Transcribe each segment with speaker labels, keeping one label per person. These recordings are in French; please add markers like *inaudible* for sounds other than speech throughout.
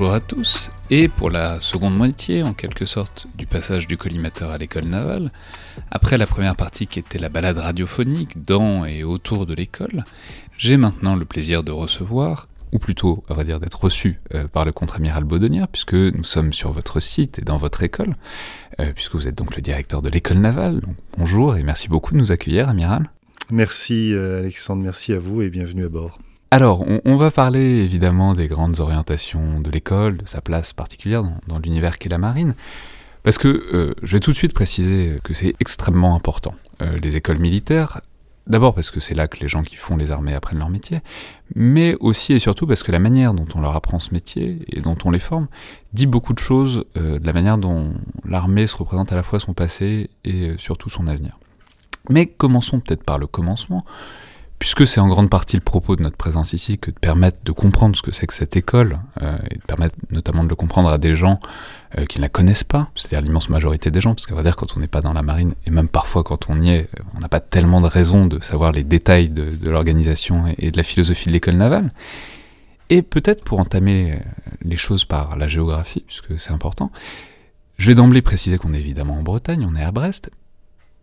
Speaker 1: Rebonjour à tous, et pour la seconde moitié, en quelque sorte, du passage du collimateur à l'école navale, après la première partie qui était la balade radiophonique dans et autour de l'école, j'ai maintenant le plaisir de recevoir, ou plutôt, à vrai dire, d'être reçu euh, par le contre-amiral Baudonnière, puisque nous sommes sur votre site et dans votre école, euh, puisque vous êtes donc le directeur de l'école navale. Bonjour et merci beaucoup de nous accueillir, amiral.
Speaker 2: Merci euh, Alexandre, merci à vous et bienvenue à bord.
Speaker 1: Alors, on, va parler évidemment des grandes orientations de l'école, de sa place particulière dans, l'univers qu'est la marine, parce que euh, je vais tout de suite préciser que c'est extrêmement important. Euh, les écoles militaires, d'abord parce que c'est là que les gens qui font les armées apprennent leur métier, mais aussi et surtout parce que la manière dont on leur apprend ce métier et dont on les forme dit beaucoup de choses euh, de la manière dont l'armée se représente à la fois son passé et surtout son avenir. Mais commençons peut-être par le commencement puisque c'est en grande partie le propos de notre présence ici que de permettre de comprendre ce que c'est que cette école, euh, et de permettre notamment de le comprendre à des gens euh, qui ne la connaissent pas, c'est-à-dire l'immense majorité des gens, parce qu'on va dire quand on n'est pas dans la marine, et même parfois quand on y est, euh, on n'a pas tellement de raison de savoir les détails de, de l'organisation et de la philosophie de l'école navale. Et peut-être pour entamer les choses par la géographie, puisque c'est important, je vais d'emblée préciser qu'on est évidemment en Bretagne, on est à Brest,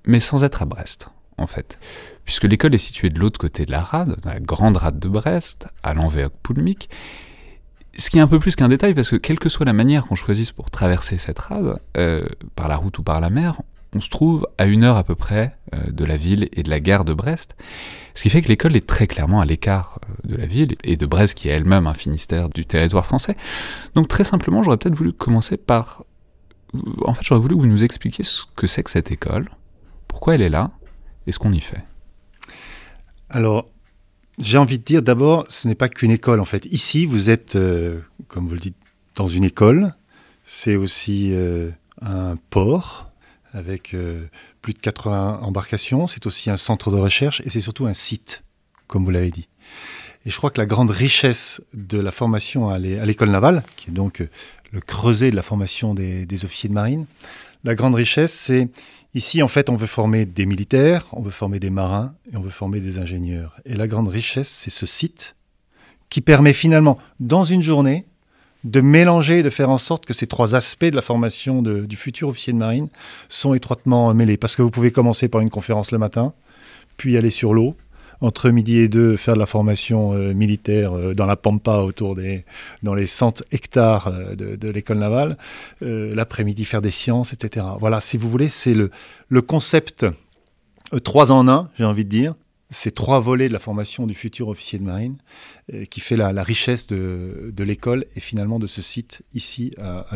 Speaker 1: mais sans être à Brest, en fait puisque l'école est située de l'autre côté de la rade, la grande rade de Brest, à l'Envéoc-Poulmic. Ce qui est un peu plus qu'un détail, parce que quelle que soit la manière qu'on choisisse pour traverser cette rade, euh, par la route ou par la mer, on se trouve à une heure à peu près euh, de la ville et de la gare de Brest, ce qui fait que l'école est très clairement à l'écart euh, de la ville et de Brest qui est elle-même un Finistère du territoire français. Donc très simplement, j'aurais peut-être voulu commencer par... En fait, j'aurais voulu que vous nous expliquiez ce que c'est que cette école, pourquoi elle est là et ce qu'on y fait.
Speaker 2: Alors, j'ai envie de dire d'abord, ce n'est pas qu'une école en fait. Ici, vous êtes, euh, comme vous le dites, dans une école. C'est aussi euh, un port avec euh, plus de 80 embarcations. C'est aussi un centre de recherche et c'est surtout un site, comme vous l'avez dit. Et je crois que la grande richesse de la formation à l'école navale, qui est donc le creuset de la formation des, des officiers de marine, la grande richesse, c'est Ici, en fait, on veut former des militaires, on veut former des marins et on veut former des ingénieurs. Et la grande richesse, c'est ce site qui permet finalement, dans une journée, de mélanger, de faire en sorte que ces trois aspects de la formation du futur officier de marine sont étroitement mêlés. Parce que vous pouvez commencer par une conférence le matin, puis aller sur l'eau, entre midi et deux, faire de la formation euh, militaire euh, dans la Pampa, autour des, dans les 100 hectares euh, de, l'école navale. L'après-midi, faire des sciences, etc. Voilà, si vous voulez, c'est le, le concept trois en un, j'ai envie de dire. Ces trois volets de la formation du futur officier de marine qui fait la, richesse de, de l'école et finalement de ce site ici à, à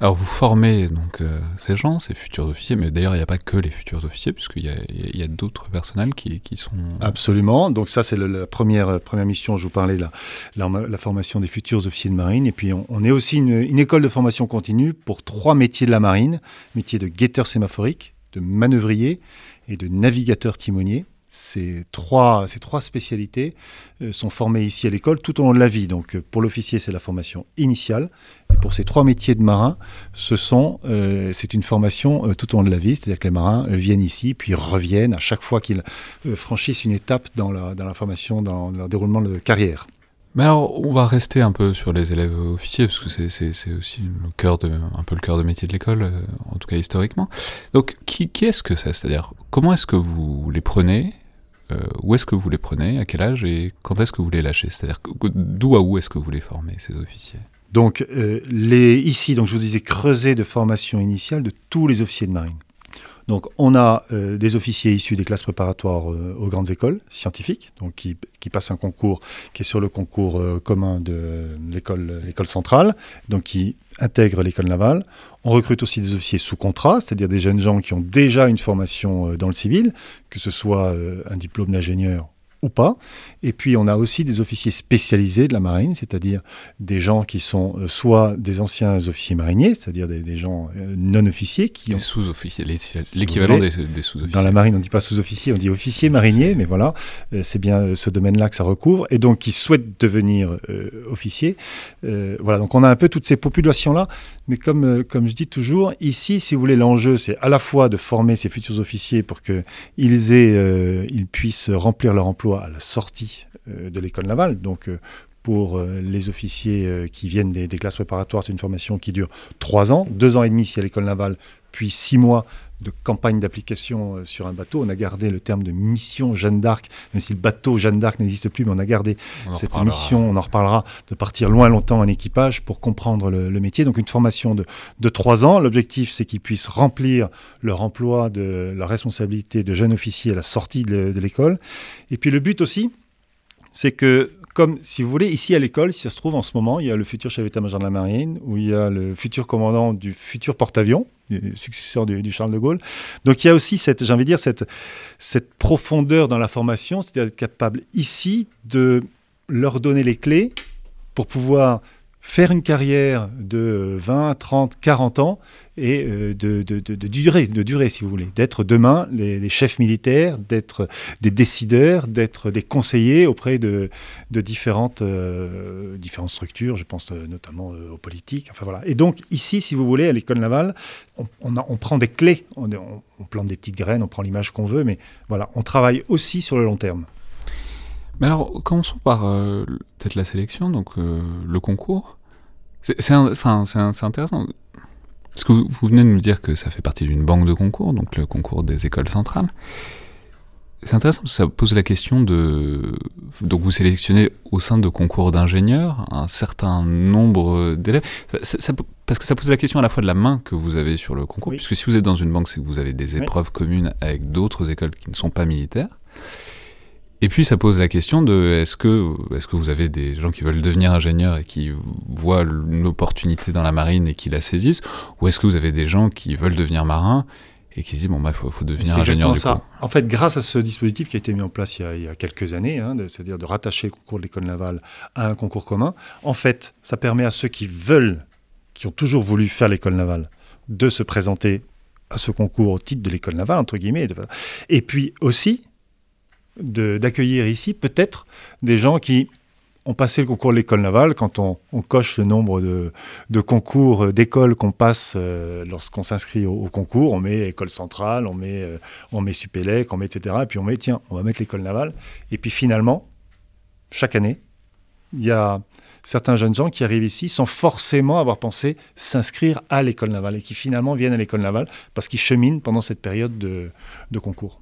Speaker 1: alors vous formez donc euh, ces gens, ces futurs officiers, mais d'ailleurs il n'y a pas que les futurs officiers, puisqu'il y a, d'autres personnels qui, sont...
Speaker 2: Absolument, donc ça c'est la première, première mission, je vous parlais, la, la, formation des futurs officiers de marine, et puis on, est aussi une, une, école de formation continue pour trois métiers de la marine, métier de guetteur sémaphorique, de manœuvrier et de navigateur timonier. Ces trois, spécialités euh, sont formées ici à l'école tout au long de la vie. Donc euh, pour l'officier, c'est la formation initiale. Et pour ces trois métiers de marin, euh, c'est une formation tout au long de la vie. C'est-à-dire que les marins viennent ici, puis reviennent à chaque fois qu'ils franchissent une étape dans la, dans la formation, dans leur déroulement de carrière.
Speaker 1: Mais alors, on va rester un peu sur les élèves officiers, parce que c'est aussi le cœur de, un peu le cœur de métier de l'école, en tout cas historiquement. Donc, qui, qui est-ce que c'est? C'est-à-dire, comment est-ce que vous les prenez? Euh, où est-ce que vous les prenez, à quel âge et quand est-ce que vous les lâchez? C'est-à-dire d'où à où est-ce que vous les formez, ces officiers?
Speaker 2: Donc euh, les, ici, donc je vous disais, creuset de formation initiale de tous les officiers de marine. Donc on a euh, des officiers issus des classes préparatoires aux grandes écoles scientifiques, qui, passent un concours qui est sur le concours commun de l'école centrale, donc qui intègrent l'école navale. On recrute aussi des officiers sous contrat, c'est-à-dire des jeunes gens qui ont déjà une formation euh, dans le civil, que ce soit euh, un diplôme d'ingénieur ou pas. Et puis on a aussi des officiers spécialisés de la marine, c'est-à-dire des gens qui sont euh, soit des anciens officiers mariniers, c'est-à-dire des, gens euh, non officiers qui
Speaker 1: des sous-officiers, l'équivalent des, sous-officiers.
Speaker 2: Dans la marine, on ne dit pas sous-officier, on dit officier marinier, mais voilà, euh, c'est bien ce domaine-là que ça recouvre, et donc qui souhaitent devenir officiers. voilà, donc on a un peu toutes ces populations-là, mais comme, comme je dis toujours, ici, si vous voulez, l'enjeu, c'est à la fois de former ces futurs officiers pour qu'ils aient, ils puissent remplir leur emploi à la sortie euh, de l'école navale, donc euh, pour euh, les officiers qui viennent des, des classes préparatoires. C'est une formation qui dure trois ans, deux ans et demi si à l'école navale, puis six mois de campagne d'application euh, sur un bateau. On a gardé le terme de mission Jeanne d'Arc, même si le bateau Jeanne d'Arc n'existe plus, mais on a gardé
Speaker 1: On
Speaker 2: cette
Speaker 1: reparlera.
Speaker 2: mission, on en reparlera, de partir loin longtemps en équipage pour comprendre le, le métier. Donc une formation de, de trois ans. L'objectif, c'est qu'ils puissent remplir leur emploi de la responsabilité de jeune officier à la sortie de, de l'école. Et puis le but aussi, c'est que, comme si vous voulez, ici à l'école, si ça se trouve en ce moment, il y a le futur chef d'état-major de la marine, ou il y a le futur commandant du futur porte-avions, du successeur du, du Charles de Gaulle. Donc il y a aussi cette, j'ai envie de dire, cette, cette profondeur dans la formation, c'est-à-dire être capable ici de leur donner les clés pour pouvoir faire une carrière de 20, 30, 40 ans et euh, de, de, de, durer, de si vous voulez, d'être demain les, chefs militaires, d'être des décideurs, d'être des conseillers auprès de, différentes, euh, différentes structures, je pense euh, notamment aux politiques. Enfin voilà. Et donc ici, si vous voulez, à l'école navale, on, on, prend des clés, on, on- on plante des petites graines, on prend l'image qu'on veut, mais voilà, on travaille aussi sur le long terme.
Speaker 1: Mais alors, commençons par euh, peut-être la sélection, donc euh, le concours. C'est intéressant. Parce que vous, vous venez de nous dire que ça fait partie d'une banque de concours, donc le concours des écoles centrales. C'est intéressant parce que ça pose la question de... Donc vous sélectionnez au sein de concours d'ingénieurs un certain nombre d'élèves. Ça- ça- parce que ça pose la question à la fois de la main que vous avez sur le concours,
Speaker 2: Oui.
Speaker 1: puisque si vous êtes dans une banque, c'est que vous avez des
Speaker 2: Oui.
Speaker 1: épreuves communes avec d'autres écoles qui ne sont pas militaires. Et puis ça pose la question de est-ce que, est que vous avez des gens qui veulent devenir ingénieurs et qui voient une opportunité dans la marine et qui la saisissent, ou est-ce que vous avez des gens qui veulent devenir marins et qui se disent bon bah faut, faut devenir
Speaker 2: C'est
Speaker 1: ingénieur
Speaker 2: exactement
Speaker 1: du
Speaker 2: ça.
Speaker 1: coup.
Speaker 2: En fait, grâce à ce dispositif qui a été mis en place il y a, il y a quelques années, hein, c'est-à-dire de rattacher le concours de l'école navale à un concours commun, en fait, ça permet à ceux qui veulent, qui ont toujours voulu faire l'école navale, de se présenter à ce concours au titre de l'école navale, entre guillemets. Et puis aussi, d'accueillir ici peut-être des gens qui ont passé le concours de l'école navale, quand on, on coche le nombre de, de concours euh, d'écoles qu'on passe euh, lorsqu'on s'inscrit au, concours, on met école centrale, on met, euh, on met Supélec, on met etc. Et puis on met, tiens, on va mettre l'école navale. Et puis finalement, chaque année, il y a certains jeunes gens qui arrivent ici sans forcément avoir pensé s'inscrire à l'école navale et qui finalement viennent à l'école navale parce qu'ils cheminent pendant cette période de, de concours.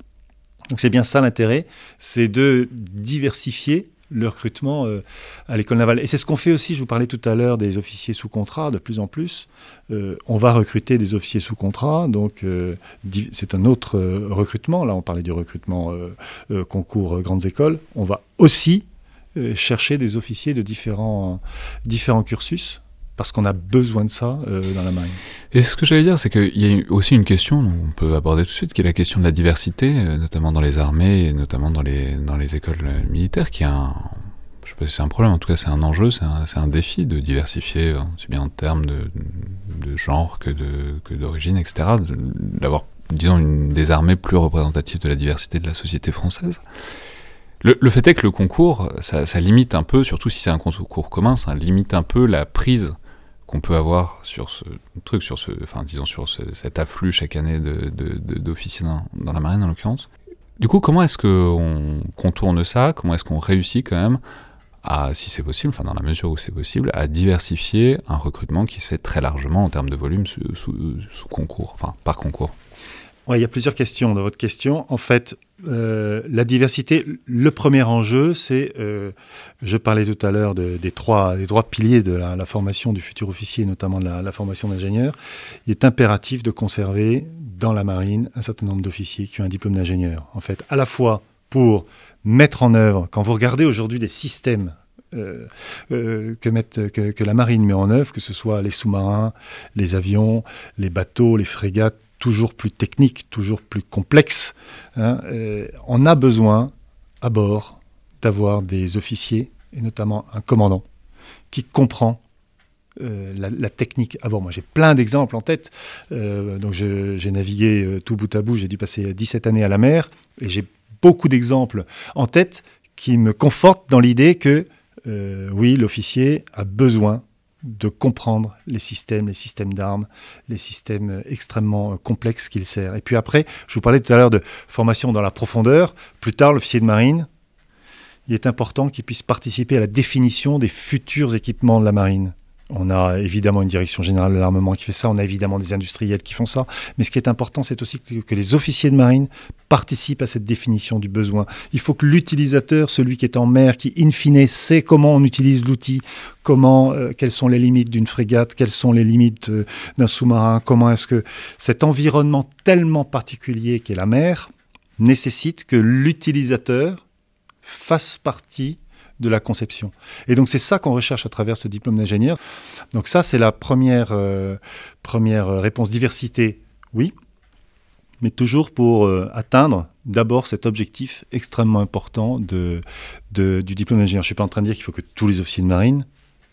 Speaker 2: Donc c'est bien ça l'intérêt, c'est de diversifier le recrutement euh, à l'école navale. Et c'est ce qu'on fait aussi, je vous parlais tout à l'heure des officiers sous contrat, de plus en plus. Euh, on va recruter des officiers sous contrat, donc euh, c'est un autre recrutement. Là, on parlait du recrutement concours grandes écoles. On va aussi chercher des officiers de différents cursus, parce qu'on a besoin de ça euh, dans la marine.
Speaker 1: Et ce que j'allais dire, c'est qu'il y a aussi une question, dont on peut aborder tout de suite, qui est la question de la diversité, euh, notamment dans les armées et notamment dans les, écoles euh, militaires, qui est un, je sais pas si c'est un problème, en tout cas c'est un enjeu, c'est un, défi de diversifier, aussi bien en termes de, genre que d'origine, etc., d'avoir, disons, des armées plus représentatives de la diversité de la société française. Le, fait est que le concours, ça limite un peu, surtout si c'est un concours commun, ça limite un peu la prise qu'on peut avoir sur ce truc, sur ce, enfin disons sur ce- cet afflux chaque année de, de- de- d'officiers dans, la marine en l'occurrence. Du coup, comment est-ce qu'on contourne ça? Comment est-ce qu'on réussit quand même à, si c'est possible, enfin dans la mesure où c'est possible, à diversifier un recrutement qui se fait très largement en termes de volume sous concours, enfin par concours?
Speaker 2: Ouais, il y a plusieurs questions dans votre question. En fait, euh, la diversité, le premier enjeu, c'est, euh, je parlais tout à l'heure de- des, trois, des trois piliers de la, formation du futur officier, notamment de la, formation d'ingénieur. Il est impératif de conserver dans la marine un certain nombre d'officiers qui ont un diplôme d'ingénieur. En fait, à la fois pour mettre en œuvre, quand vous regardez aujourd'hui les systèmes euh, que la marine met en œuvre, que ce soit les sous-marins, les avions, les bateaux, les frégates, toujours plus techniques, toujours plus complexes, hein, euh, on a besoin à bord d'avoir des officiers, et notamment un commandant, qui comprend euh, la, technique à bord. Moi, j'ai plein d'exemples en tête. Euh, donc, j'ai navigué tout bout à bout. J'ai dû passer 17 années à la mer. Et j'ai beaucoup d'exemples en tête qui me confortent dans l'idée que, oui, l'officier a besoin de comprendre les systèmes, les systèmes d'armes, les systèmes euh, extrêmement euh, complexes qu'il sert. Et puis après, je vous parlais tout à l'heure de formation dans la profondeur. Plus tard, l'officier de marine, il est important qu'ils puissent participer à la définition des futurs équipements de la marine. On a évidemment une direction générale de l'armement qui fait ça, on a évidemment des industriels qui font ça, mais ce qui est important, c'est aussi que, les officiers de marine participent à cette définition du besoin. Il faut que l'utilisateur, celui qui est en mer, qui in fine sait comment on utilise l'outil, comment, euh, quelles sont les limites d'une frégate, quelles sont les limites euh, d'un sous-marin, comment est-ce que cet environnement tellement particulier qu'est la mer nécessite que l'utilisateur fasse partie de la conception. Et donc c'est ça qu'on recherche à travers ce diplôme d'ingénieur. Donc ça c'est la première, euh, première réponse diversité, oui, mais toujours pour euh, atteindre d'abord cet objectif extrêmement important de, du diplôme d'ingénieur. Je ne suis pas en train de dire qu'il faut que tous les officiers de marine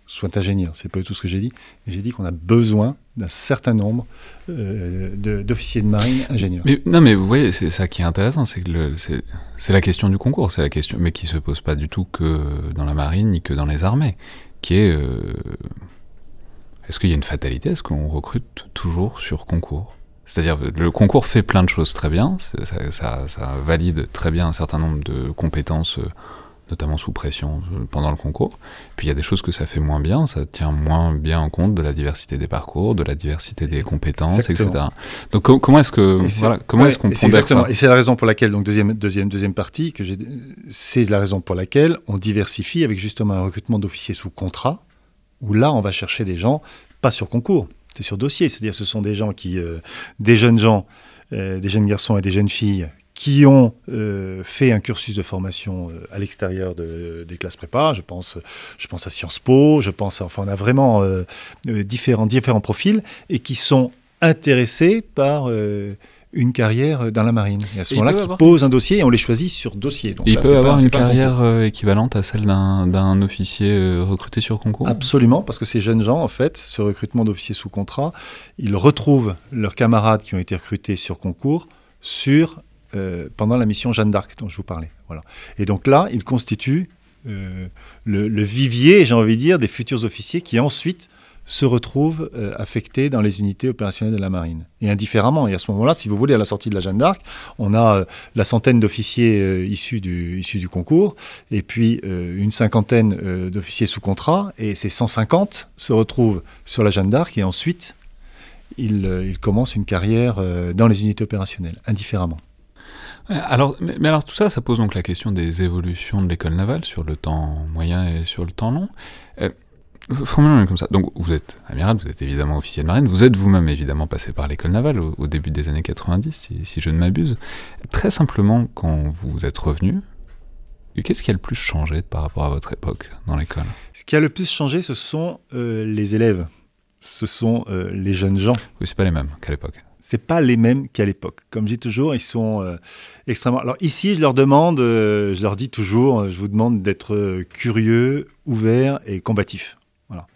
Speaker 2: soit ingénieur. C'est pas du tout ce que j'ai dit. J'ai dit qu'on a besoin d'un certain nombre euh, d'officiers de, marine ingénieurs.
Speaker 1: Non, mais vous voyez, c'est ça qui est intéressant, c'est que c'est la question du concours, c'est la question, mais qui se pose pas du tout que dans la marine ni que dans les armées, qui est euh, est-ce qu'il y a une fatalité Est-ce qu'on recrute toujours sur concours? C'est-à-dire, le concours fait plein de choses très bien, ça, valide très bien un certain nombre de compétences euh, notamment sous pression euh, pendant le concours. Puis il y a des choses que ça fait moins bien, ça tient moins bien en compte de la diversité des parcours, de la diversité des compétences, etc. Donc comment est-ce que voilà, comment est-ce qu'on pondère ça
Speaker 2: Et c'est la raison pour laquelle donc deuxième deuxième deuxième partie que c'est la raison pour laquelle on diversifie avec justement un recrutement d'officiers sous contrat où là on va chercher des gens pas sur concours, c'est sur dossier, c'est-à-dire ce sont des gens qui euh, des jeunes gens euh, des jeunes garçons et des jeunes filles qui ont euh, fait un cursus de formation euh, à l'extérieur de, des classes prépa. Je pense, je pense à Sciences Po, je pense, enfin, on a vraiment euh, différents, différents profils et qui sont intéressés par une carrière dans la marine. Et à ce moment-là, qui posent un dossier et on les choisit sur dossier.
Speaker 1: Donc il peut avoir une carrière équivalente à celle d'un officier recruté sur concours?
Speaker 2: Absolument, parce que ces jeunes gens, en fait, ce recrutement d'officiers sous contrat, ils retrouvent leurs camarades qui ont été recrutés sur concours sur euh, pendant la mission Jeanne d'Arc dont je vous parlais. Voilà. Et donc là, il constitue euh, le, vivier, j'ai envie de dire, des futurs officiers qui ensuite se retrouvent euh, affectés dans les unités opérationnelles de la marine. Et indifféremment. Et à ce moment-là, si vous voulez, à la sortie de la Jeanne d'Arc, on a la centaine d'officiers issus, du, concours, et puis une cinquantaine d'officiers sous contrat, et ces 150 se retrouvent sur la Jeanne d'Arc, et ensuite, ils commencent une carrière dans les unités opérationnelles, indifféremment.
Speaker 1: Alors, mais, alors tout ça, ça pose donc la question des évolutions de l'école navale sur le temps moyen et sur le temps long. Euh, Formulons comme ça. Donc vous êtes amiral, vous êtes évidemment officier de marine, vous êtes vous-même évidemment passé par l'école navale au, début des années 90, si, je ne m'abuse. Très simplement, quand vous êtes revenu, qu'est-ce qui a le plus changé par rapport à votre époque dans l'école?
Speaker 2: Ce qui a le plus changé, ce sont euh, les élèves, ce sont euh, les jeunes gens.
Speaker 1: Oui, c'est pas les mêmes qu'à l'époque
Speaker 2: c'est pas les mêmes qu'à l'époque. Comme je dis toujours, ils sont euh, extrêmement. Alors ici, je leur demande, euh, je leur dis toujours, euh, je vous demande d'être curieux, ouvert et combatif. Voilà.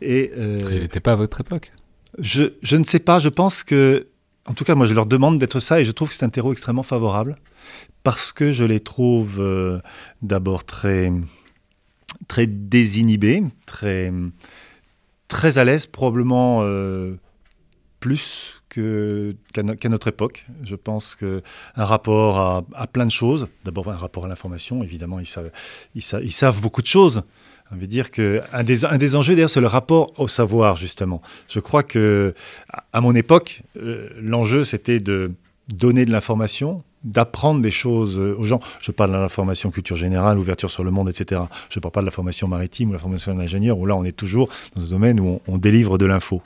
Speaker 1: Et il n'était pas à votre époque.
Speaker 2: Je, je, ne sais pas. Je pense que, en tout cas, moi, je leur demande d'être ça et je trouve que c'est un terreau extrêmement favorable parce que je les trouve d'abord très très désinhibés, très très à l'aise, probablement plus qu'à notre époque. Je pense qu'un rapport à, plein de choses, d'abord un rapport à l'information, évidemment, ils savent, beaucoup de choses. On veut dire qu'un des, un des enjeux, d'ailleurs, c'est le rapport au savoir, justement. Je crois que, à mon époque, euh, l'enjeu, c'était de donner de l'information, d'apprendre des choses aux gens. Je parle de l'information culture générale, ouverture sur le monde, etc. Je ne parle pas de la formation maritime ou la formation d'ingénieur, où là, on est toujours dans un domaine où on délivre de l'info.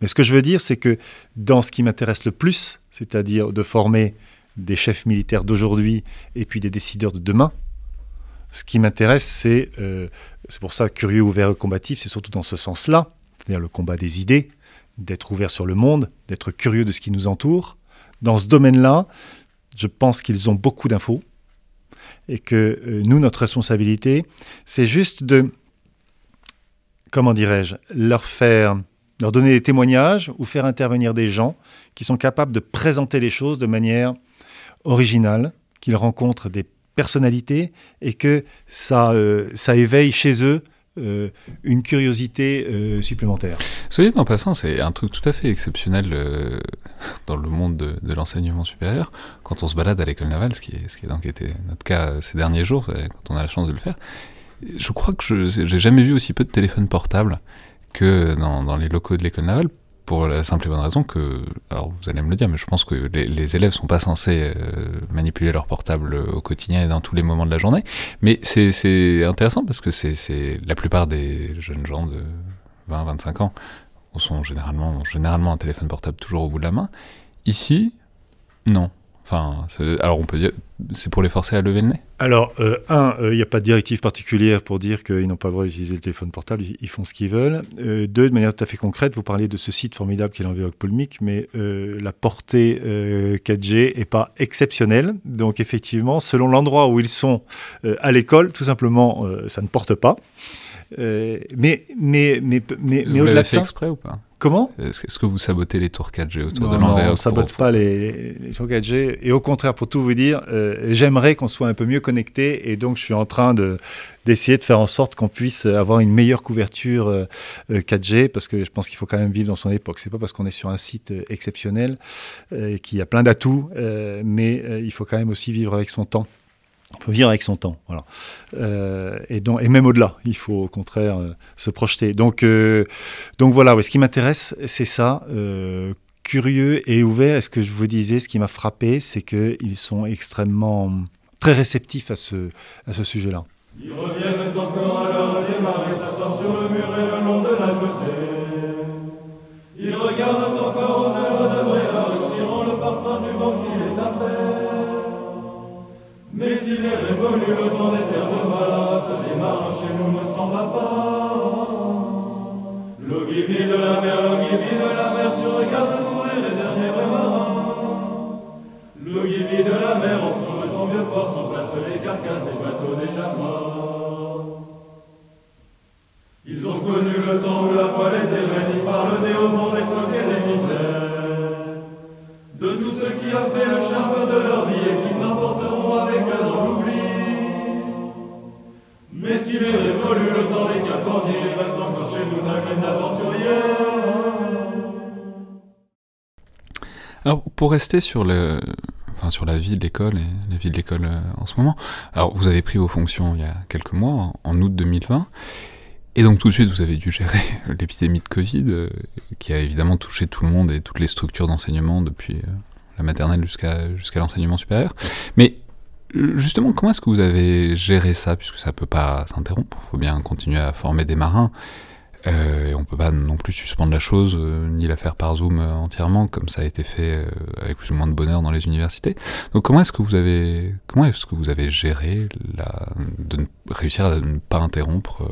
Speaker 2: Mais ce que je veux dire, c'est que dans ce qui m'intéresse le plus, c'est-à-dire de former des chefs militaires d'aujourd'hui et puis des décideurs de demain, ce qui m'intéresse, c'est, euh, c'est pour ça curieux, ouvert et combatif, c'est surtout dans ce sens-là, c'est-à-dire le combat des idées, d'être ouvert sur le monde, d'être curieux de ce qui nous entoure. Dans ce domaine-là, je pense qu'ils ont beaucoup d'infos et que euh, nous, notre responsabilité, c'est juste de, comment dirais-je, leur faire leur donner des témoignages ou faire intervenir des gens qui sont capables de présenter les choses de manière originale, qu'ils rencontrent des personnalités et que ça, euh, ça éveille chez eux euh, une curiosité euh, supplémentaire.
Speaker 1: Soyez en passant, c'est un truc tout à fait exceptionnel *laughs* dans le monde de, l'enseignement supérieur. Quand on se balade à l'école navale, ce qui, est, a donc été notre cas ces derniers jours, quand on a la chance de le faire, je crois que je n'ai jamais vu aussi peu de téléphones portables que dans, les locaux de l'école navale pour la simple et bonne raison que, alors vous allez me le dire, mais je pense que les, les élèves sont pas censés euh, manipuler leur portable au quotidien et dans tous les moments de la journée. Mais c'est intéressant parce que c'est la plupart des jeunes gens de 20-25 ans sont généralement, généralement un téléphone portable toujours au bout de la main. Ici, non. Enfin, alors on peut dire, c'est pour les forcer à lever le nez?
Speaker 2: Alors, euh, un, euh, il n'y a pas de directive particulière pour dire qu'ils n'ont pas le droit d'utiliser le téléphone portable, ils, font ce qu'ils veulent. Euh, deux, de manière tout à fait concrète, vous parlez de ce site formidable qui est l'envélope Polmic, mais la portée 4G n'est pas exceptionnelle. Donc, effectivement, selon l'endroit où ils sont à l'école, tout simplement, ça ne porte pas. mais mais, mais, mais, mais
Speaker 1: au-delà de ça. exprès ou pas?
Speaker 2: Comment
Speaker 1: Est-ce que vous sabotez les tours 4G autour de
Speaker 2: l'envers Non, on ne sabote pas les, tours 4G. Et au contraire, pour tout vous dire, euh, j'aimerais qu'on soit un peu mieux connecté. Et donc, je suis en train de, d'essayer de faire en sorte qu'on puisse avoir une meilleure couverture 4G, euh, parce que je pense qu'il faut quand même vivre dans son époque. C'est pas parce qu'on est sur un site euh, exceptionnel et qu'il y a plein d'atouts, mais il faut quand même aussi vivre avec son temps. Il faut vivre avec son temps, voilà. Euh, et, et même au-delà, il faut au contraire euh, se projeter. Donc, euh, voilà, ce qui m'intéresse, c'est ça. curieux et ouvert. est ce que je vous disais, ce qui m'a frappé, c'est qu'ils sont extrêmement très réceptifs à ce, sujet-là. Encore De tout ce qui a fait le charme de leur vie et qu'ils emporteront avec un dans l'oubli.
Speaker 1: Alors, pour rester sur le, enfin, sur la vie de l'école et la vie de l'école euh, en ce moment, alors vous avez pris vos fonctions il y a quelques mois, en août 2020, et donc tout de suite vous avez dû gérer *laughs* l'épidémie de Covid, euh, qui a évidemment touché tout le monde et toutes les structures d'enseignement depuis euh, la maternelle jusqu'à jusqu'à l'enseignement supérieur. Mais Justement, comment est-ce que vous avez géré ça, puisque ça ne peut pas s'interrompre? Il faut bien continuer à former des marins, euh, et on ne peut pas non plus suspendre la chose, euh, ni la faire par Zoom euh, entièrement, comme ça a été fait avec plus ou moins de bonheur dans les universités. Donc comment est-ce que vous avez, comment est-ce que vous avez géré de réussir à ne pas interrompre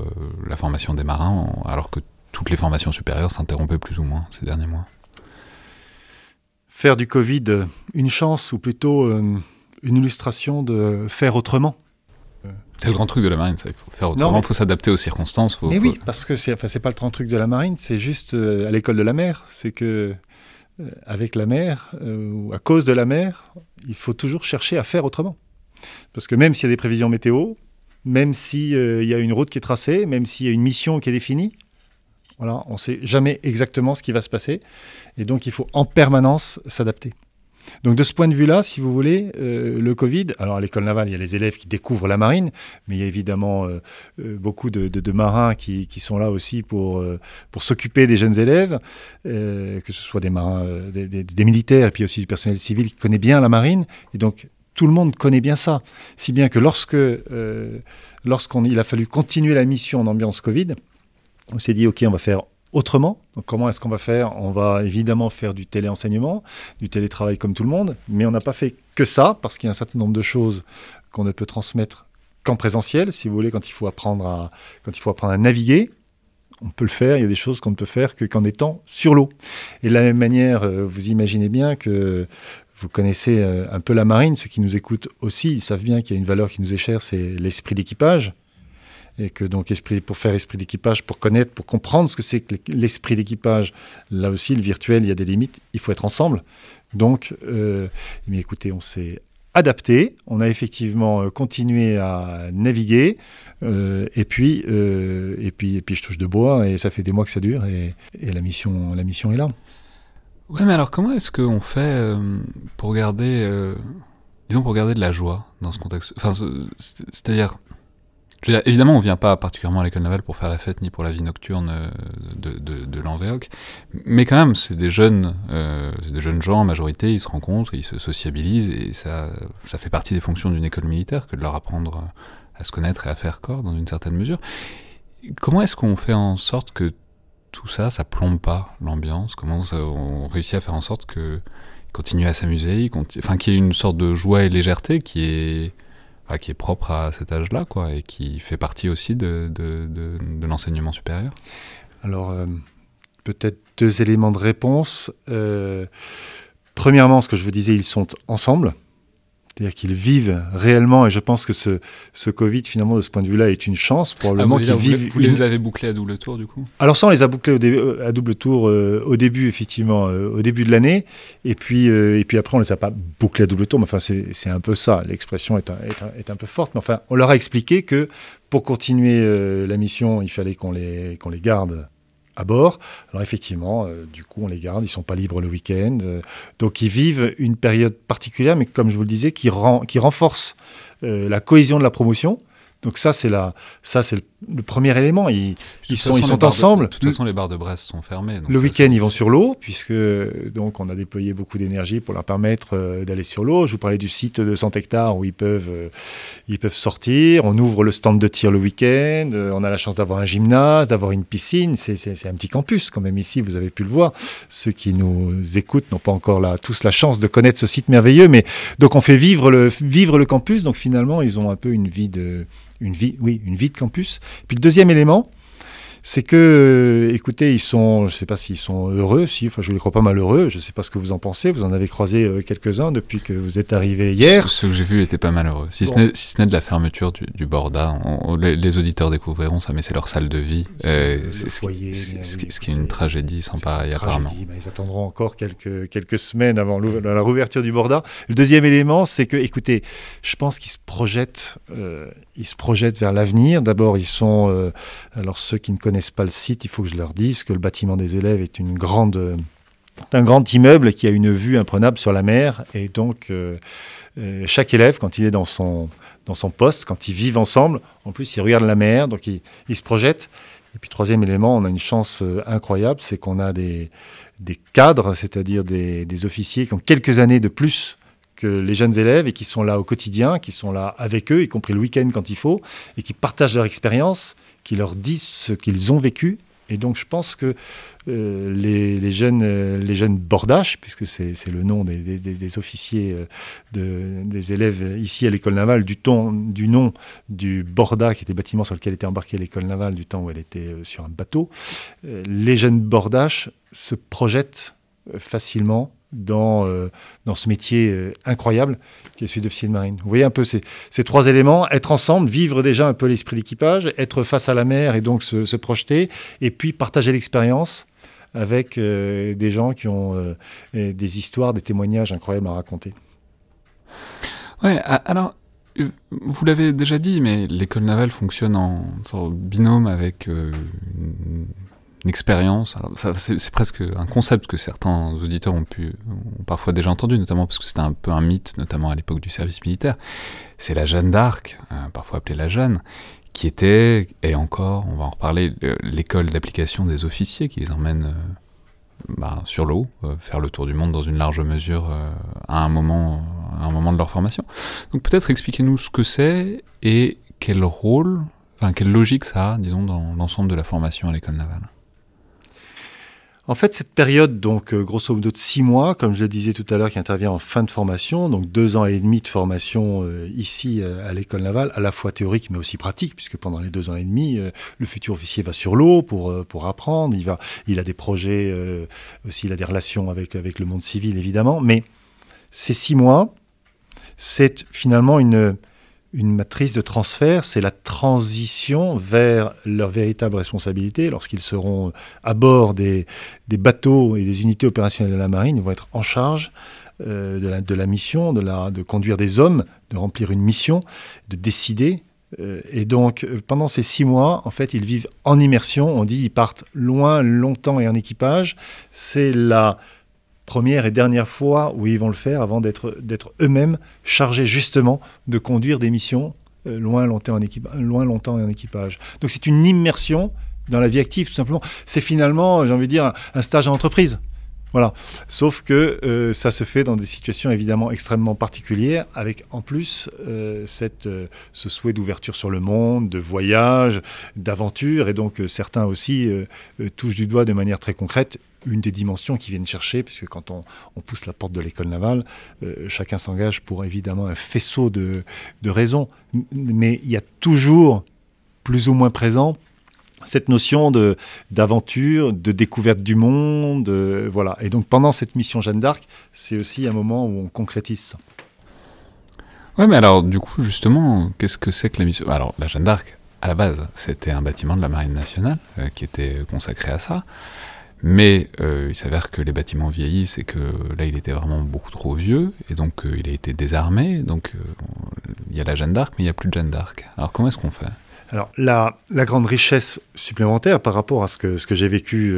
Speaker 1: la formation des marins, alors que toutes les formations supérieures s'interrompaient plus ou moins ces derniers mois?
Speaker 2: Faire du Covid une chance, ou plutôt une illustration de faire autrement.
Speaker 1: C'est le grand truc de la marine, ça. Il faut faire autrement, il faut s'adapter aux circonstances.
Speaker 2: mais oui, parce que c'est enfin, pas le grand truc de la marine, c'est juste euh, à l'école de la mer. C'est que euh, avec la mer, euh, ou à cause de la mer, il faut toujours chercher à faire autrement. Parce que même s'il y a des prévisions météo, même s'il y a une route qui est tracée, même s'il y a une mission qui est définie, voilà, on ne sait jamais exactement ce qui va se passer. Et donc il faut en permanence s'adapter. Donc de ce point de vue-là, si vous voulez, euh, le Covid, alors à l'école navale, il y a les élèves qui découvrent la marine, mais il y a évidemment euh, euh, beaucoup de, marins qui, sont là aussi pour, s'occuper des jeunes élèves, que ce soit des marins, des, militaires, et puis aussi du personnel civil qui connaît bien la marine. Et donc tout le monde connaît bien ça. Si bien que lorsque, lorsqu'il a fallu continuer la mission en ambiance Covid, on s'est dit, OK, on va faire autrement. Donc comment est-ce qu'on va faire? On va évidemment faire du téléenseignement, du télétravail comme tout le monde, mais on n'a pas fait que ça, parce qu'il y a un certain nombre de choses qu'on ne peut transmettre qu'en présentiel, si vous voulez, quand il faut apprendre à, quand il faut apprendre à naviguer. On peut le faire, il y a des choses qu'on ne peut faire que qu'en étant sur l'eau. Et de la même manière, euh, vous imaginez bien que vous connaissez euh, un peu la marine, ceux qui nous écoutent aussi, ils savent bien qu'il y a une valeur qui nous est chère, c'est l'esprit d'équipage et que donc pour faire esprit d'équipage, pour connaître, pour comprendre ce que c'est que l'esprit d'équipage, là aussi le virtuel, il y a des limites, il faut être ensemble. Donc, euh, mais écoutez, on s'est adapté. On a effectivement continué à naviguer. et puis, et puis, et puis, je touche de bois et ça fait des mois que ça dure et, et la mission, la mission est là.
Speaker 1: Ouais, mais alors comment est-ce qu'on fait pour garder, disons, pour garder de la joie dans ce contexte? Enfin, c'est-à-dire, évidemment, on vient pas particulièrement à l'école navale pour faire la fête ni pour la vie nocturne euh, de, de, mais quand même, c'est des jeunes, euh, des jeunes gens en majorité, ils se rencontrent, ils se sociabilisent, et ça, ça fait partie des fonctions d'une école militaire que de leur apprendre à se connaître et à faire corps dans une certaine mesure. Comment est-ce qu'on fait en sorte que tout ça, ça plombe pas l'ambiance? Comment on réussit à faire en sorte que continuent à s'amuser, enfin qu'il y ait une sorte de joie et légèreté qui est qui est propre à cet âge-là, quoi, et qui fait partie aussi de, de, l'enseignement supérieur
Speaker 2: Alors, euh, peut-être deux éléments de réponse. Euh, premièrement, ce que je vous disais, ils sont ensemble. C'est-à-dire qu'ils vivent réellement, et je pense que ce, ce Covid, finalement, de ce point de vue-là, est une chance, probablement
Speaker 1: ah, qu'ils vivent. Vous les avez bouclés à double tour, du coup
Speaker 2: Alors ça, on les a bouclés au à double tour euh, au début, effectivement, euh, au début de l'année, et puis, euh, et puis après, on les a pas bouclés à double tour, mais enfin, c'est un peu ça, l'expression est, est, est, un peu forte, mais enfin, on leur a expliqué que pour continuer la mission, il fallait qu'on les, qu'on les garde à bord. Alors effectivement, euh, du coup, on les garde, ils sont pas libres le week-end. Euh, donc ils vivent une période particulière, mais comme je vous le disais, qui renforce euh, la cohésion de la promotion. Donc ça, c'est la, ça c'est le, premier élément. Ils, ils sont, ils sont ensemble.
Speaker 1: De, toute façon, les bars de Brest sont fermés.
Speaker 2: le week-end, ils vont sur l'eau, puisque donc on a déployé beaucoup d'énergie pour leur permettre euh, d'aller sur l'eau. Je vous parlais du site de 100 hectares où ils peuvent, euh, ils peuvent sortir. On ouvre le stand de tir le week-end. Euh, on a la chance d'avoir un gymnase, d'avoir une piscine. C'est un petit campus quand même ici. Vous avez pu le voir. Ceux qui nous écoutent n'ont pas encore la, tous la chance de connaître ce site merveilleux, mais donc on fait vivre le, vivre le campus. Donc finalement, ils ont un peu une vie de une vie, oui, une vie de campus. Puis le deuxième élément, c'est que, euh, écoutez, ils sont, je ne sais pas s'ils sont heureux, si, enfin, je les crois pas malheureux, je ne sais pas ce que vous en pensez, vous en avez croisé euh, quelques-uns depuis que vous êtes arrivé hier.
Speaker 1: Ce, que j'ai vu était pas malheureux, si ce n'est de la fermeture du, du Borda, les, auditeurs découvriront ça, mais c'est leur salle de vie, euh, c'est ce, ce, qui est une tragédie sans pareil apparemment.
Speaker 2: ils attendront encore quelques, quelques semaines avant la rouverture du Borda. Le deuxième élément, c'est que, écoutez, je pense qu'ils se projettent, ils se projettent vers l'avenir. D'abord, ils sont, alors ceux qui ne connaissent pas le site, il faut que je leur dise que le bâtiment des élèves est grande, un grand immeuble qui a une vue imprenable sur la mer. Et donc, euh, euh, chaque élève, quand il est dans son, poste, quand ils vivent ensemble, en plus, ils regardent la mer, donc ils, se projettent. Et puis, troisième élément, on a une chance euh, incroyable, c'est qu'on a des, des cadres, c'est-à-dire des, des officiers qui ont quelques années de plus que les jeunes élèves et qui sont là au quotidien, qui sont là avec eux, y compris le week-end quand il faut, et qui partagent leur expérience, qui leur disent ce qu'ils ont vécu. Et donc je pense que euh, les, jeunes, euh, les jeunes bordaches, puisque c'est le nom des, officiers, euh, des élèves ici à l'école navale, du, du nom du Borda, qui était le bâtiment sur lequel était embarquée l'école navale du temps où elle était sur un bateau, les jeunes bordaches se projettent facilement dans, euh, dans ce métier euh, incroyable qui est celui d'officier de marine. Vous voyez un peu ces, ces, trois éléments, être ensemble, vivre déjà un peu l'esprit d'équipage, être face à la mer et donc se, projeter, et puis partager l'expérience avec euh, des gens qui ont des histoires, des témoignages incroyables à raconter.
Speaker 1: Ouais, alors, vous l'avez déjà dit, mais l'école navale fonctionne en, binôme avec une expérience. C'est presque un concept que certains auditeurs ont pu ont parfois déjà entendu, notamment parce que c'était un peu un mythe, notamment à l'époque du service militaire. C'est la Jeanne d'Arc, euh, parfois appelée la Jeanne, qui était, et encore, on va en reparler, l'école d'application des officiers qui les emmène euh, bah, sur l'eau, euh, faire le tour du monde dans une large mesure à, un moment, à un moment de leur formation. Donc peut-être expliquez-nous ce que c'est et quel rôle, enfin quelle logique ça a, disons, dans l'ensemble de la formation à l'école navale.
Speaker 2: En fait, cette période, donc euh, grosso modo de six mois, comme je le disais tout à l'heure, qui intervient en fin de formation, donc deux ans et demi de formation euh, ici euh, à l'école navale, à la fois théorique mais aussi pratique, puisque pendant les deux ans et demi, le futur officier va sur l'eau pour pour apprendre. Il va, il a des projets aussi, il a des relations avec avec le monde civil évidemment, mais ces six mois, c'est finalement une une matrice de transfert, c'est la transition vers leur véritable responsabilité. Lorsqu'ils seront à bord des, bateaux et des unités opérationnelles de la marine, ils vont être en charge de, la, mission, de, conduire des hommes, de remplir une mission, de décider. et donc, pendant ces six mois, en fait, ils vivent en immersion. On dit ils partent loin, longtemps et en équipage. C'est la première et dernière fois où ils vont le faire avant d'être eux-mêmes chargés justement de conduire des missions euh, loin, longtemps en loin longtemps en équipage. Donc c'est une immersion dans la vie active tout simplement. C'est finalement, j'ai envie de dire, un stage en entreprise. Voilà. Sauf que euh, ça se fait dans des situations évidemment extrêmement particulières, avec en plus euh, ce souhait d'ouverture sur le monde, de voyage, d'aventure, et donc certains aussi touchent du doigt de manière très concrète une des dimensions qu'ils viennent chercher, puisque quand on, pousse la porte de l'école navale, euh, chacun s'engage pour évidemment un faisceau de, raisons. Mais il y a toujours, plus ou moins présent, cette notion de d'aventure, de découverte du monde, euh, voilà. Et donc pendant cette mission Jeanne d'Arc, c'est aussi un moment où on concrétise ça.
Speaker 1: Ouais, mais alors du coup justement, qu'est-ce que c'est que la mission? Alors la Jeanne d'Arc, à la base, c'était un bâtiment de la Marine nationale euh, qui était consacré à ça. Mais euh, il s'avère que les bâtiments vieillissent et que là il était vraiment beaucoup trop vieux, et donc euh, il a été désarmé, donc euh, il y a la Jeanne d'Arc, mais il n'y a plus de Jeanne d'Arc. Alors comment est-ce qu'on fait?
Speaker 2: Alors, la, grande richesse supplémentaire par rapport à ce que, j'ai vécu,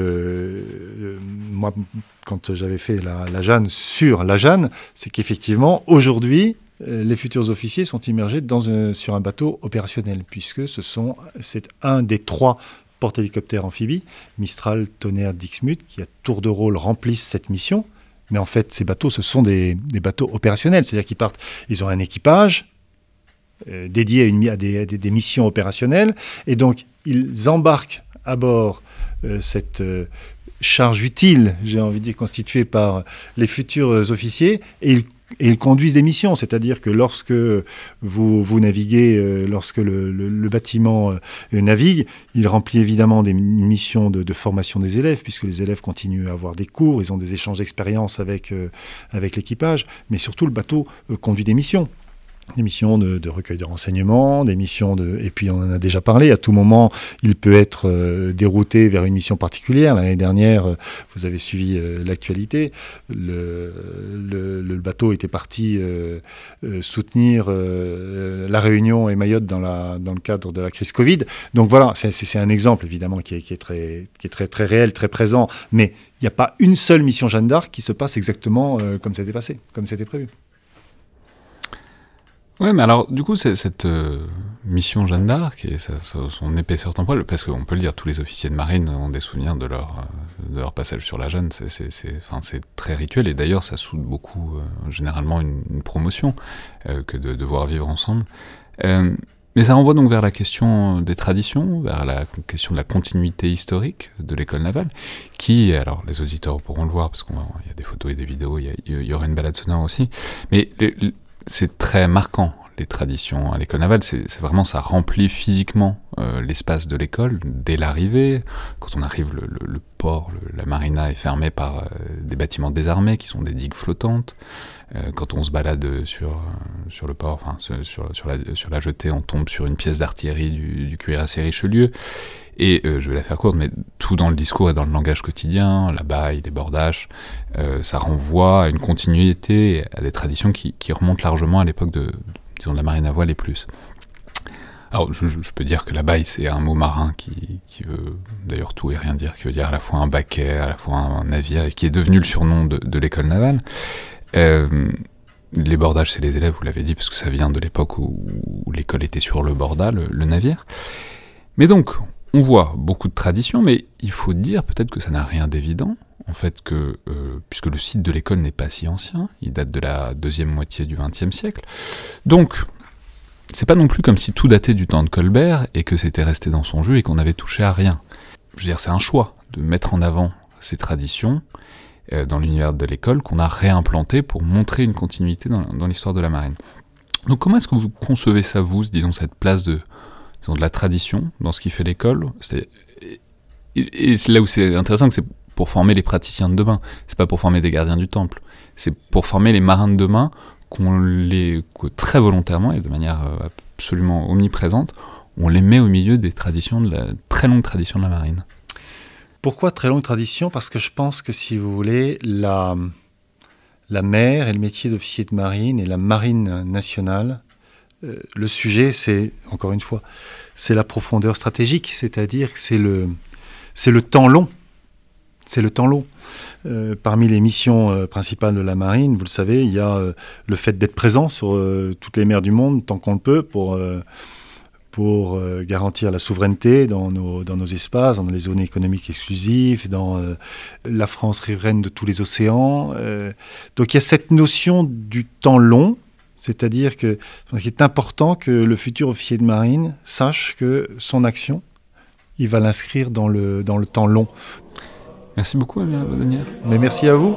Speaker 2: moi, quand j'avais fait la, la, Jeanne sur la Jeanne, c'est qu'effectivement, aujourd'hui, les futurs officiers sont immergés sur un bateau opérationnel, puisque ce c'est un des trois porte-hélicoptères amphibies, Mistral, Tonnerre, Dixmude, qui à tour de rôle remplissent cette mission. Mais en fait, ces bateaux, ce sont des, bateaux opérationnels, c'est-à-dire qu'ils partent, ils ont un équipage euh, dédié à, des, missions opérationnelles, et donc ils embarquent à bord euh, cette euh, charge utile, j'ai envie de dire, constituée par les futurs officiers, et ils et ils conduisent des missions, c'est-à-dire que lorsque vous, vous naviguez, euh, lorsque le, bâtiment euh, navigue, il remplit évidemment des missions de, formation des élèves, puisque les élèves continuent à avoir des cours, ils ont des échanges d'expériences avec, euh, avec l'équipage, mais surtout le bateau conduit des missions des missions de, recueil de renseignements, des missions de... Et puis on en a déjà parlé, à tout moment, il peut être euh, dérouté vers une mission particulière. L'année dernière, euh, vous avez suivi euh, l'actualité, le, bateau était parti soutenir la Réunion et Mayotte dans, le cadre de la crise Covid. Donc voilà, c'est un exemple évidemment qui est, qui est, très, qui est très, très réel, très présent, mais il n'y a pas une seule mission Jeanne d'Arc qui se passe exactement comme c'était passé, comme c'était prévu.
Speaker 1: Ouais, mais alors, du coup, cette euh, mission Jeanne d'Arc et son épaisseur temporelle, parce qu'on peut le dire, tous les officiers de marine ont des souvenirs de leur, euh, de leur passage sur la Jeanne, c'est très rituel, et d'ailleurs, ça soude beaucoup, euh, généralement, une, promotion, que de devoir vivre ensemble. mais ça renvoie donc vers la question des traditions, vers la question de la continuité historique de l'école navale, qui, alors les auditeurs pourront le voir, parce qu'il y a des photos et des vidéos, il y, aura une balade sonore aussi, mais c'est très marquant les traditions à l'école navale, c'est vraiment ça remplit physiquement euh, l'espace de l'école dès l'arrivée. Quand on arrive, le, port, la marina est fermée par euh, des bâtiments désarmés qui sont des digues flottantes. Euh, quand on se balade sur, sur le port, enfin sur, sur, la, sur la jetée, on tombe sur une pièce d'artillerie du, du cuirassé Richelieu. Et euh, je vais la faire courte, mais tout dans le discours et dans le langage quotidien, la baille, les bordages, euh, ça renvoie à une continuité, à des traditions qui, remontent largement à l'époque de, disons, la marine à voile et plus. Alors, je, peux dire que la baille, c'est un mot marin qui, veut d'ailleurs tout et rien dire, qui veut dire à la fois un baquet, à la fois un navire, et qui est devenu le surnom de, l'école navale. Euh, les bordages, c'est les élèves, vous l'avez dit, parce que ça vient de l'époque où, où l'école était sur le borda, le, le navire. Mais donc, on voit beaucoup de traditions, mais il faut dire peut-être que ça n'a rien d'évident, en fait, que euh, puisque le site de l'école n'est pas si ancien, il date de la deuxième moitié du XXe siècle. Donc, c'est pas non plus comme si tout datait du temps de Colbert et que c'était resté dans son jeu et qu'on n'avait touché à rien. Je veux dire, c'est un choix de mettre en avant ces traditions euh, dans l'univers de l'école qu'on a réimplanté pour montrer une continuité dans, dans l'histoire de la marine. Donc comment est-ce que vous concevez ça, vous, disons, cette place de, de la tradition dans ce qui fait l'école. Et, c'est là où c'est intéressant que c'est pour former les praticiens de demain. C'est pas pour former des gardiens du temple. C'est pour former les marins de demain qu'on les, très volontairement et de manière euh, absolument omniprésente, on les met au milieu des traditions de la très longue tradition de la marine.
Speaker 2: Pourquoi très longue tradition? Parce que je pense que si vous voulez, la
Speaker 3: mer et le métier d'officier de marine et la marine nationale. Euh, le sujet, c'est, encore une fois, c'est la profondeur stratégique, c'est-à-dire que c'est le, c'est le temps long. C'est le temps long. Euh, parmi les missions euh, principales de la marine, vous le savez, il y a le fait d'être présent sur toutes les mers du monde tant qu'on le peut pour pour garantir la souveraineté dans nos, dans nos espaces, dans les zones économiques exclusives, dans la France riveraine de tous les océans. donc il y a cette notion du temps long, c'est-à-dire que qu'il est important que le futur officier de marine sache que son action, il va l'inscrire dans le, dans le temps long.
Speaker 1: Merci beaucoup, Amir
Speaker 3: Mais merci à vous.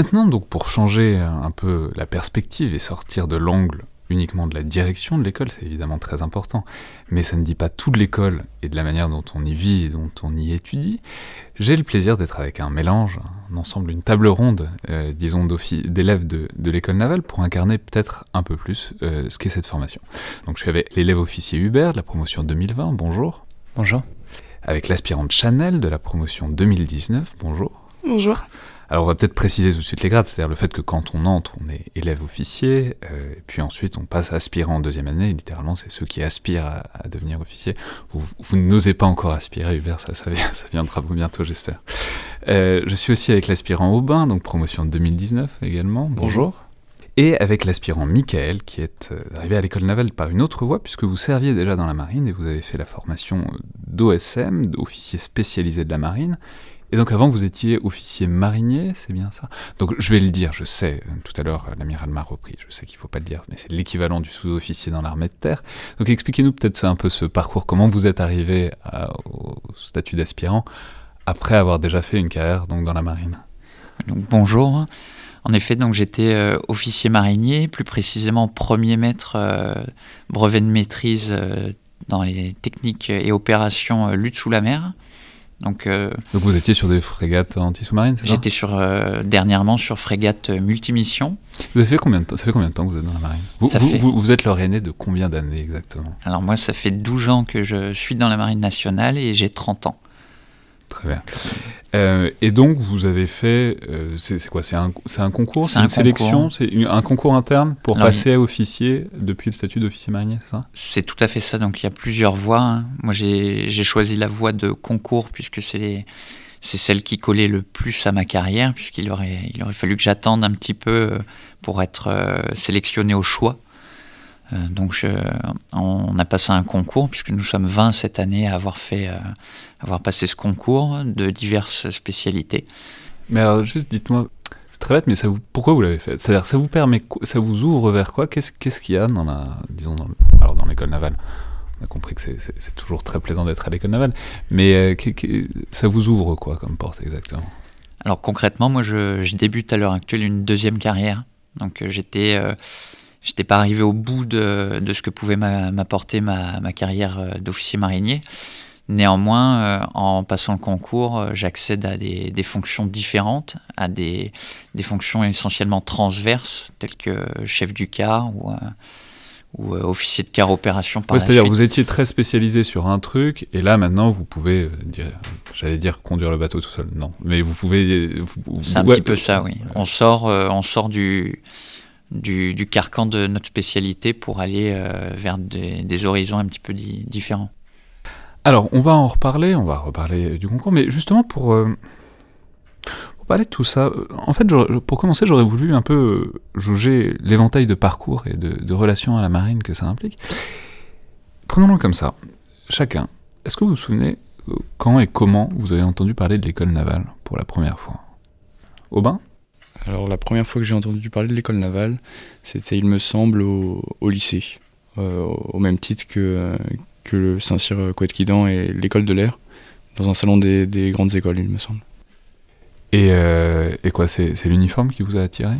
Speaker 1: Maintenant, donc pour changer un peu la perspective et sortir de l'angle uniquement de la direction de l'école, c'est évidemment très important, mais ça ne dit pas tout de l'école et de la manière dont on y vit et dont on y étudie. J'ai le plaisir d'être avec un mélange, un ensemble, une table ronde, euh, disons, d'élèves de, l'école navale pour incarner peut-être un peu plus euh, ce qu'est cette formation. Donc je suis avec l'élève officier Hubert de la promotion 2020, bonjour.
Speaker 4: Bonjour.
Speaker 1: Avec l'aspirante Chanel de la promotion 2019, bonjour.
Speaker 5: Bonjour.
Speaker 1: Alors on va peut-être préciser tout de suite les grades, c'est-à-dire le fait que quand on entre, on est élève officier, euh, et puis ensuite on passe aspirant en deuxième année, littéralement c'est ceux qui aspirent à, devenir officier. Vous, n'osez pas encore aspirer, Hubert, ça, ça, *laughs* ça viendra bientôt j'espère. Euh, je suis aussi avec l'aspirant Aubin, donc promotion 2019 également, bonjour. Et avec l'aspirant Michael, qui est euh, arrivé à l'école navale par une autre voie, puisque vous serviez déjà dans la marine et vous avez fait la formation d'OSM, d'officier spécialisé de la marine, et donc avant, vous étiez officier marinier, c'est bien ça? Donc je vais le dire, je sais, tout à l'heure l'amiral m'a repris, je sais qu'il ne faut pas le dire, mais c'est l'équivalent du sous-officier dans l'armée de terre. Donc expliquez-nous peut-être un peu ce parcours, comment vous êtes arrivé au statut d'aspirant après avoir déjà fait une carrière donc, dans la marine?
Speaker 4: Donc, bonjour. En effet, donc j'étais euh, officier marinier, plus précisément premier maître euh, brevet de maîtrise euh, dans les techniques et opérations lutte sous la mer.
Speaker 1: Donc, euh, Donc vous étiez sur des frégates anti-sous-marines, c'est
Speaker 4: ça? J'étais sur, euh, dernièrement sur frégate euh, multimission.
Speaker 1: Vous avez fait combien de temps Ça fait combien de temps que vous êtes dans la marine? Vous, vous, vous, êtes leur aîné de combien d'années exactement?
Speaker 4: Alors moi, ça fait 12 ans que je suis dans la marine nationale et j'ai 30 ans.
Speaker 1: Très bien. Euh, et donc, vous avez fait, euh, c'est quoi C'est un, un, concours C'est une sélection C'est un concours interne pour passer à officier depuis le statut d'officier marinier, c'est ça?
Speaker 4: C'est tout à fait ça. Donc, il y a plusieurs voies. Hein. Moi, j'ai choisi la voie de concours puisque c'est celle qui collait le plus à ma carrière, puisqu'il aurait, il aurait fallu que j'attende un petit peu euh, pour être sélectionné au choix. Euh, donc on a passé un concours, puisque nous sommes 20 cette année à avoir, fait, euh, avoir passé ce concours de diverses spécialités.
Speaker 1: Mais alors juste dites-moi, très bête, mais ça vous, pourquoi vous l'avez fait? C'est-à-dire, ça vous permet, ça vous ouvre vers quoi? Qu'est-ce qu'il y a dans la, disons, dans, alors dans l'école navale? On a compris que c'est toujours très plaisant d'être à l'école navale, mais euh, ça vous ouvre quoi comme porte exactement?
Speaker 4: Alors concrètement, moi, je, je, débute à l'heure actuelle une deuxième carrière. Donc j'étais j'étais pas arrivé au bout de, de ce que pouvait m'apporter ma, ma, carrière d'officier marinier. Néanmoins, euh, en passant le concours, euh, j'accède à des, fonctions différentes, à des, fonctions essentiellement transverses, telles que chef du car ou, euh, officier de car opération.
Speaker 1: C'est-à-dire, vous étiez très spécialisé sur un truc, et là maintenant, vous pouvez, j'allais dire conduire le bateau tout seul, non, mais vous pouvez.
Speaker 4: C'est un petit peu ça, oui. On sort, on sort du, du, carcan de notre spécialité pour aller vers des, horizons un petit peu différents.
Speaker 1: Alors, on va en reparler, on va reparler du concours, mais justement pour, euh, parler de tout ça, euh, en fait, pour commencer, j'aurais voulu un peu euh, jauger l'éventail de parcours et de, relations à la marine que ça implique. Prenons-le comme ça. Chacun, est-ce que vous vous souvenez quand et comment vous avez entendu parler de l'école navale pour la première fois? Aubin?
Speaker 6: Alors, la première fois que j'ai entendu parler de l'école navale, c'était, il me semble, au, lycée. au même titre que, que le Saint-Cyr Coëtquidan et l'école de l'air, dans un salon des, grandes écoles, il me semble.
Speaker 1: Et, euh, et quoi, c'est l'uniforme qui vous a attiré?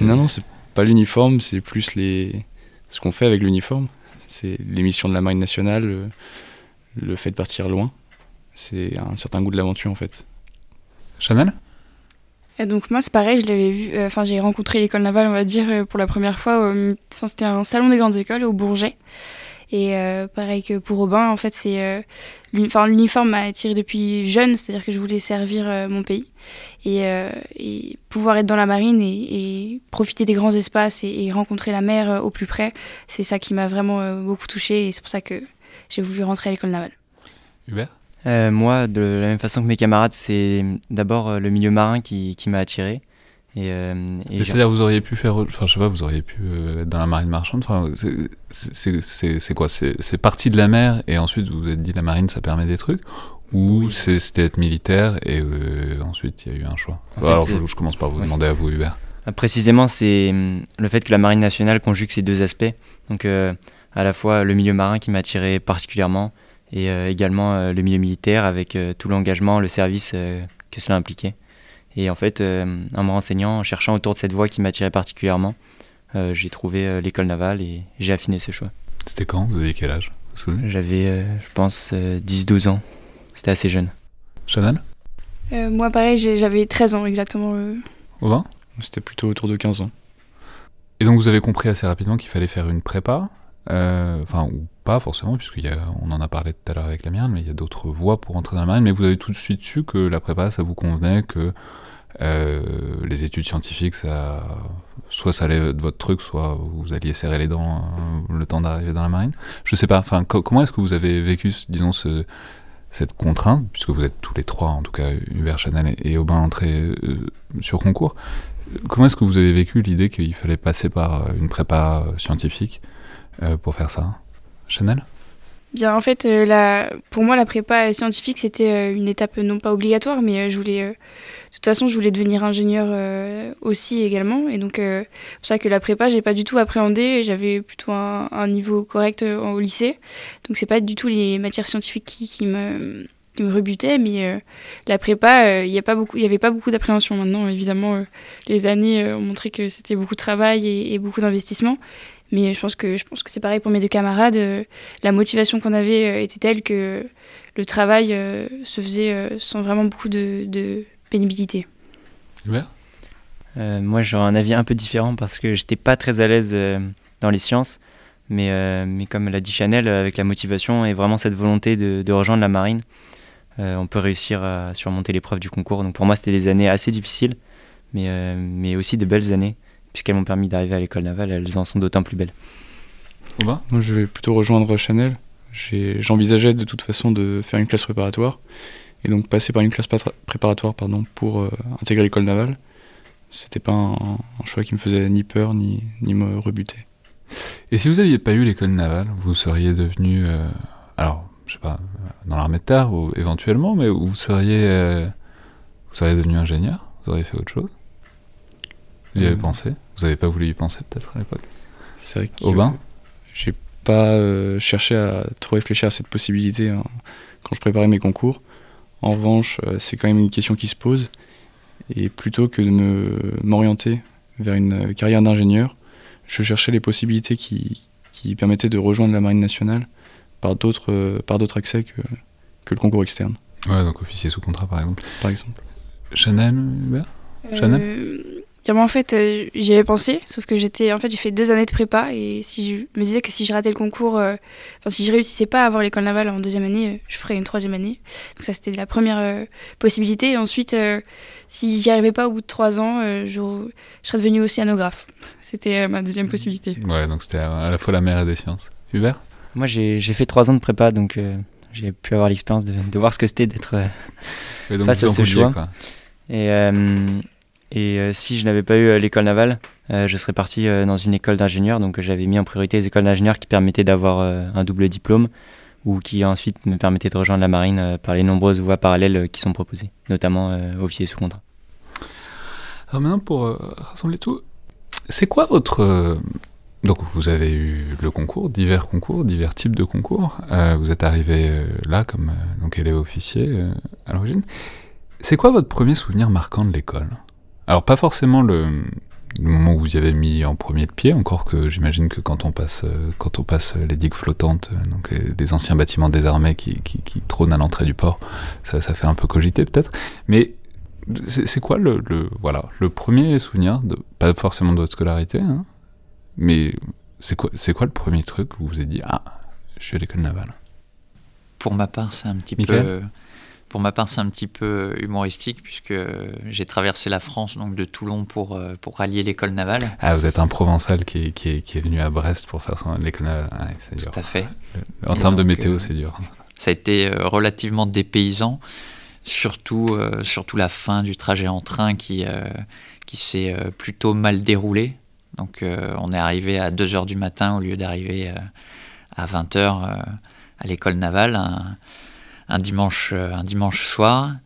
Speaker 6: Non, non, c'est pas l'uniforme, c'est plus les... ce qu'on fait avec l'uniforme. C'est l'émission de la Marine nationale, le, fait de partir loin. C'est un certain goût de l'aventure en fait.
Speaker 1: Chanel?
Speaker 5: Donc moi c'est pareil, je l'avais vu, euh, enfin j'ai rencontré l'école navale on va dire euh, pour la première fois, c'était un salon des grandes écoles au Bourget. Et euh, pareil que pour Robin, en fait, c'est l'uniforme m'a attiré depuis jeune, c'est-à-dire que je voulais servir mon pays et, et, pouvoir être dans la marine et, profiter des grands espaces et, rencontrer la mer au plus près, c'est ça qui m'a vraiment beaucoup touché et c'est pour ça que j'ai voulu rentrer à l'école navale.
Speaker 1: Hubert?
Speaker 7: Moi, de la même façon que mes camarades, c'est d'abord le milieu marin qui, qui m'a attiré.
Speaker 1: Euh, et, c'est-à-dire vous auriez pu faire, enfin je sais pas, vous auriez pu euh, être dans la marine marchande. Enfin, c'est quoi? C'est parti de la mer et ensuite vous vous êtes dit la marine ça permet des trucs? Ou c'était être militaire et euh, ensuite il y a eu un choix? Alors je, je, commence par vous demander à vous Hubert.
Speaker 7: Précisément c'est le fait que la marine nationale conjugue ces deux aspects. Donc à la fois le milieu marin qui m'a attiré particulièrement et également le milieu militaire avec tout l'engagement, le service que cela impliquait. Et en fait, euh, en me renseignant, en cherchant autour de cette voie qui m'attirait particulièrement, euh, j'ai trouvé euh, l'école navale et j'ai affiné ce choix.
Speaker 1: C'était quand? Vous aviez quel âge?
Speaker 7: J'avais, je pense, 10-12 ans. C'était assez jeune.
Speaker 1: Chanel?
Speaker 5: Moi, pareil, j'avais 13 ans exactement.
Speaker 1: Au
Speaker 6: C'était plutôt autour de 15 ans.
Speaker 1: Et donc vous avez compris assez rapidement qu'il fallait faire une prépa, enfin ou pas forcément, puisqu'on en a parlé tout à l'heure avec la mienne, mais il y a d'autres voies pour entrer dans la marine, mais vous avez tout de suite su que la prépa ça vous convenait, que euh, les études scientifiques, soit ça allait de votre truc, soit vous alliez serrer les dents euh, le temps d'arriver dans la marine. Je sais pas, enfin, comment est-ce que vous avez vécu, disons, ce, cette contrainte, puisque vous êtes tous les trois, en tout cas Hubert, Chanel et, Aubin, entrés euh, sur concours. Comment est-ce que vous avez vécu l'idée qu'il fallait passer par une prépa scientifique pour faire ça? Chanel
Speaker 5: Bien, en fait, la, pour moi, la prépa scientifique, c'était une étape non pas obligatoire, mais je voulais de toute façon, je voulais devenir ingénieur euh, aussi également. Et donc, euh, c'est pour ça que la prépa, j'ai pas du tout appréhendé. J'avais plutôt un, niveau correct euh, au lycée. Donc, c'est pas du tout les matières scientifiques qui, me qui me rebutaient, mais la prépa, il n'y avait pas beaucoup d'appréhension. Maintenant, évidemment, les années ont montré que c'était beaucoup de travail et, beaucoup d'investissement. Mais je pense que je pense que c'est pareil pour mes deux camarades. la motivation qu'on avait était telle que le travail se faisait sans vraiment beaucoup de, pénibilité.
Speaker 7: Euh, moi, j'aurais un avis un peu différent parce que j'étais pas très à l'aise euh, dans les sciences. Mais, euh, mais comme l'a dit Chanel, avec la motivation et vraiment cette volonté de, de rejoindre la marine, on peut réussir à surmonter l'épreuve du concours. Donc pour moi, c'était des années assez difficiles, mais, mais aussi de belles années, puisqu'elles m'ont permis d'arriver à l'école navale. Elles en sont d'autant plus belles.
Speaker 6: Moi, je vais plutôt rejoindre Chanel. J'envisageais de toute façon de faire une classe préparatoire et donc passer par une classe préparatoire pardon, pour euh, intégrer l'école navale, c'était pas un, choix qui me faisait ni peur ni, ni me rebuter.
Speaker 1: Et si vous n'aviez pas eu l'école navale, vous seriez devenu, euh, alors je sais pas, dans l'armée de terre ou éventuellement, mais vous seriez, euh, vous seriez devenu ingénieur Vous auriez fait autre chose? Vous y avez pensé Vous n'avez pas voulu y penser peut-être à l'époque
Speaker 6: C'est vrai que
Speaker 1: Aubin
Speaker 6: j'ai pas euh, cherché à trop réfléchir à cette possibilité hein, quand je préparais mes concours. En revanche, euh, c'est quand même une question qui se pose. Et plutôt que de me m'orienter vers une carrière d'ingénieur, je cherchais les possibilités qui, qui permettaient de rejoindre la Marine nationale par d'autres euh, par d'autres accès que, que le concours externe,
Speaker 1: Ouais, donc officier sous contrat par exemple.
Speaker 6: par exemple.
Speaker 1: Chanel, Hubert? Chanel?
Speaker 5: Euh, bien, moi, en fait, euh, j'y avais pensé, sauf que j'étais, en fait, j'ai fait deux années de prépa et si je me disais que si je ratais le concours, euh, enfin, si je réussissais pas à avoir l'école navale en deuxième année, euh, je ferais une troisième année. Donc ça, c'était la première euh, possibilité. Et ensuite, euh, si j'y arrivais pas au bout de trois ans, euh, je, je serais devenue océanographe. C'était euh, ma deuxième possibilité.
Speaker 1: Ouais, donc c'était à, à la fois la mer et des sciences. Hubert?
Speaker 7: Moi, j'ai j'ai fait trois ans de prépa, donc euh, j'ai pu avoir l'expérience de, de voir ce que c'était d'être. euh,
Speaker 1: Et donc
Speaker 7: Face à ce choix.
Speaker 1: quoi.
Speaker 7: Et, euh, et euh, si je n'avais pas eu euh, l'école navale, euh, je serais parti dans une école d'ingénieur. Donc j'avais mis en priorité les écoles d'ingénieurs qui permettaient d'avoir un double diplôme ou qui ensuite me permettaient de rejoindre la marine par les nombreuses voies parallèles qui sont proposées, notamment officier sous contrat.
Speaker 1: Alors maintenant, pour rassembler tout, c'est quoi votre... Donc vous avez eu le concours, divers concours, divers types de concours. Vous êtes arrivé là comme donc élève officier à l'origine. C'est quoi votre premier souvenir marquant de l'école? Alors pas forcément le, le moment où vous y avez mis en premier le pied, encore que j'imagine que quand on passe, euh, quand on passe les digues flottantes, euh, donc euh, des anciens bâtiments désarmés qui, qui, qui trônent à l'entrée du port, ça, ça fait un peu cogiter peut-être. Mais c'est c'est quoi le, le- voilà le premier souvenir de pas forcément de votre scolarité hein, mais c'est quoi c'est quoi le premier truc où vous vous êtes dit ah je suis à l'école navale?
Speaker 4: Pour ma part, c'est un petit
Speaker 1: Michael?
Speaker 4: peu. Pour ma part, c'est un petit peu humoristique puisque j'ai traversé la France, donc de Toulon pour, euh, pour rallier l'école navale.
Speaker 1: ah vous êtes un provençal qui est, qui est, qui est venu à Brest pour faire son l'école navale Ouais, c'est dur
Speaker 4: Tout à fait.
Speaker 1: en
Speaker 4: Et
Speaker 1: termes de météo
Speaker 4: euh,
Speaker 1: c'est dur
Speaker 4: Ça a été euh, relativement dépaysant, surtout, euh, surtout la fin du trajet en train qui, euh, qui s'est euh, plutôt mal déroulé. Donc euh, on est arrivé à 2h du matin au lieu d'arriver euh, à 20h à l'école navale un, un dimanche, euh, un dimanche soir.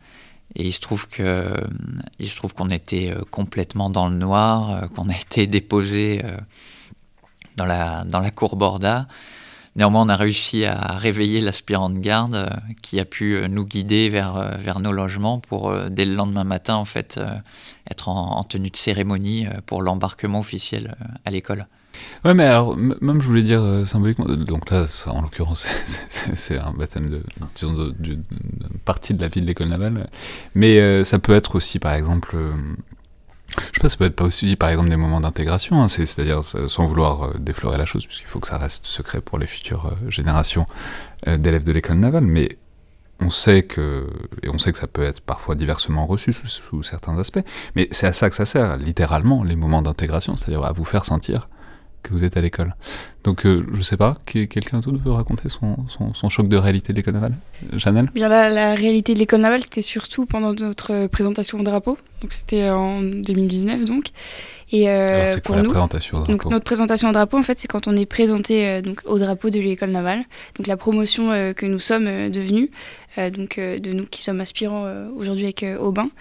Speaker 4: Et il se trouve que euh, il se trouve qu'on était euh, complètement dans le noir, qu'on a *laughs* été déposé dans la dans la cour Borda. Néanmoins, on a réussi à réveiller l'aspirant de garde qui a pu nous guider vers, vers nos logements pour, dès le lendemain matin, en fait, être en, en tenue de cérémonie pour l'embarquement officiel à l'école.
Speaker 1: Ouais mais alors même je voulais dire euh, symboliquement donc là en l'occurrence *laughs* c'est- un baptême de partie de la vie de l'école navale. Mais euh, ça peut être aussi par exemple euh, je sais pas, ça peut être pas aussi par exemple des moments d'intégration, hein, c'est- c'est-à-dire euh, sans vouloir euh, déflorer la chose, puisqu'il faut que ça reste secret pour les futures euh, générations euh, d'élèves de l'école navale, mais on sait que, et on sait que ça peut être parfois diversement reçu sous certains aspects, mais c'est à ça que ça sert, littéralement, les moments d'intégration, c'est-à-dire à vous faire sentir que vous êtes à l'école. Donc euh, je sais pas, que- quelqu'un d'autre veut raconter son, choc de réalité de l'école navale? Janelle?
Speaker 5: Bien la, la réalité de l'école navale, c'était surtout pendant notre présentation au drapeau. Donc c'était en 2019 donc. Et euh,
Speaker 1: Alors c'est
Speaker 5: pour
Speaker 1: quoi la présentation au
Speaker 5: donc
Speaker 1: drapeau
Speaker 5: notre présentation au drapeau, en fait, c'est quand on est présenté euh, donc au drapeau de l'école navale. Donc la promotion euh, que nous sommes devenus, donc de nous qui sommes aspirants aujourd'hui avec Aubin.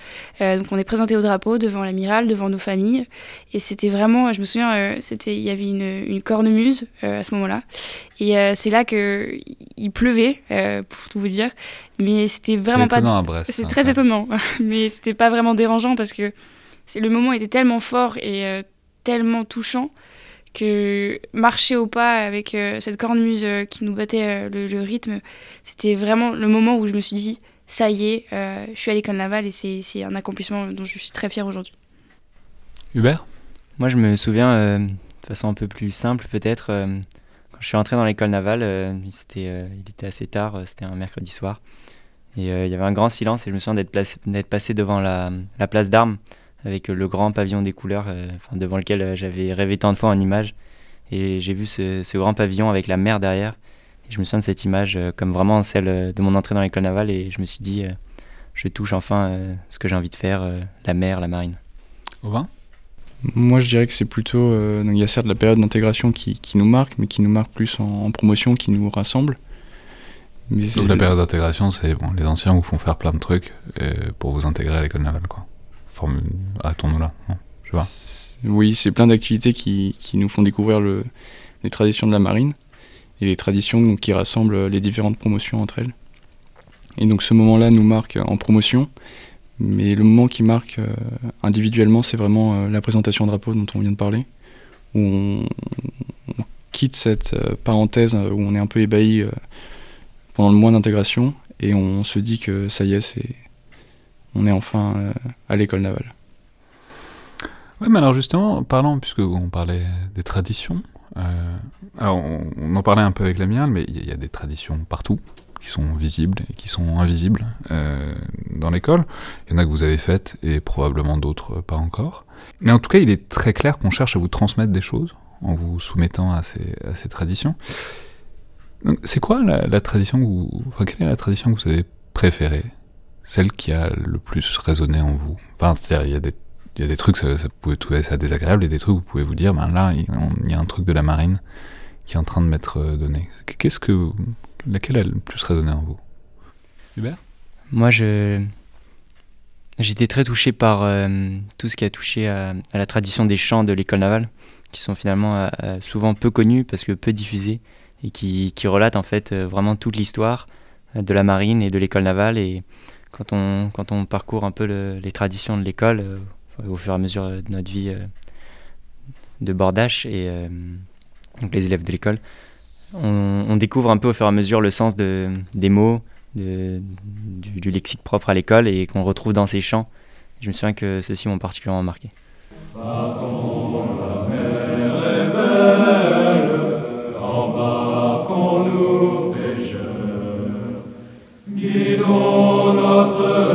Speaker 5: Donc on est présenté au drapeau devant l'amiral, devant nos familles, et c'était vraiment, je me souviens, c'était, il y avait une, une cornemuse à ce moment-là, et c'est là que il pleuvait, pour tout vous dire, mais c'était
Speaker 1: C'est
Speaker 5: vraiment pas
Speaker 1: étonnant à Brest.
Speaker 5: c'est
Speaker 1: hein,
Speaker 5: très étonnant, *laughs* mais c'était pas vraiment dérangeant parce que le moment était tellement fort et euh, tellement touchant que marcher au pas avec euh, cette cornemuse euh, qui nous battait euh, le, le rythme, c'était vraiment le moment où je me suis dit ça y est, euh, je suis à l'école navale et c'est c'est un accomplissement dont je suis très fière aujourd'hui.
Speaker 1: Hubert?
Speaker 7: Moi, je me souviens, euh, de façon un peu plus simple peut-être, euh, quand je suis entré dans l'école navale, euh, c'était, euh, il était assez tard, euh, c'était un mercredi soir, et euh, il y avait un grand silence, et je me souviens d'être, placé- d'être passé devant la, la place d'armes, avec le grand pavillon des couleurs, euh, enfin, devant lequel euh, j'avais rêvé tant de fois en image, et j'ai vu ce, ce grand pavillon avec la mer derrière, et je me souviens de cette image euh, comme vraiment celle de mon entrée dans l'école navale, et je me suis dit, euh, je touche enfin euh, ce que j'ai envie de faire, euh, la mer, la marine.
Speaker 1: Aubin?
Speaker 6: Moi, je dirais que c'est plutôt. euh, donc il y a certes la période d'intégration qui, qui nous marque, mais qui nous marque plus en, en promotion, qui nous rassemble. Mais
Speaker 1: Donc la période d'intégration, c'est bon, les anciens vous font faire plein de trucs euh, pour vous intégrer à l'école navale, quoi. Arrêtons-nous là. Je vois.
Speaker 6: Oui, c'est plein d'activités qui, qui, nous font découvrir le, les traditions de la marine et les traditions qui rassemblent les différentes promotions entre elles. Et donc ce moment-là nous marque en promotion, mais le moment qui marque euh, individuellement, c'est vraiment euh, la présentation drapeau dont on vient de parler, où on, quitte cette euh, parenthèse où on est un peu ébahi pendant le mois d'intégration et on se dit que ça y est, c'est on est enfin à l'école navale.
Speaker 1: Oui, mais alors justement, parlant, puisque on parlait des traditions, alors on, en parlait un peu avec la mienne, mais il y, a des traditions partout qui sont visibles et qui sont invisibles euh, dans l'école. Il y en a que vous avez faites et probablement d'autres pas encore. Mais en tout cas, il est très clair qu'on cherche à vous transmettre des choses en vous soumettant à ces, à ces traditions. C'est quoi la, tradition que vous, enfin, quelle est la tradition que vous avez préférée Celle qui a le plus résonné en vous Enfin, il y a des y a des trucs, ça, ça pouvez trouver ça désagréable, et des trucs, vous pouvez vous dire, ben là, il y a un truc de la marine qui est en train de m'être donné. Qu'est-ce que laquelle a le plus résonné en vous? Hubert?
Speaker 7: Moi, je j'étais très touché par euh, tout ce qui a touché à, la tradition des chants de l'école navale, qui sont finalement euh, euh, souvent peu connus parce que peu diffusés et qui, qui relatent en fait vraiment toute l'histoire de la marine et de l'école navale. Et quand on, parcourt un peu les traditions de l'école au fur et à mesure de notre vie de bordage et donc les élèves de l'école, on, découvre un peu au fur et à mesure le sens de, des mots, du, lexique propre à l'école et qu'on retrouve dans ces chants. Je me souviens que ceux-ci m'ont particulièrement marqué.
Speaker 6: Vater,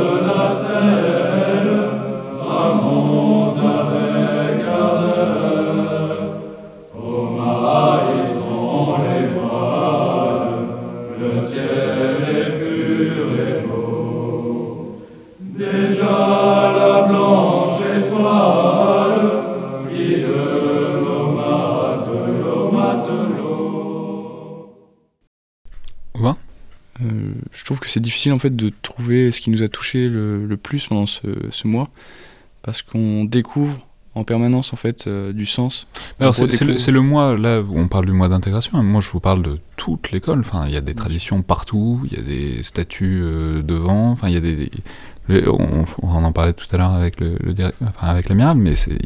Speaker 6: c'est difficile en fait de trouver ce qui nous a touché le, plus pendant ce, mois parce qu'on découvre en permanence en fait euh, du sens.
Speaker 1: Alors c'est le, mois là où on parle du mois d'intégration. Moi je vous parle de toute l'école. Enfin il y a des traditions partout, il y a des statues euh, devant. Enfin il y a des, on, en parlait tout à l'heure avec le, enfin, avec l'amiral, mais c'est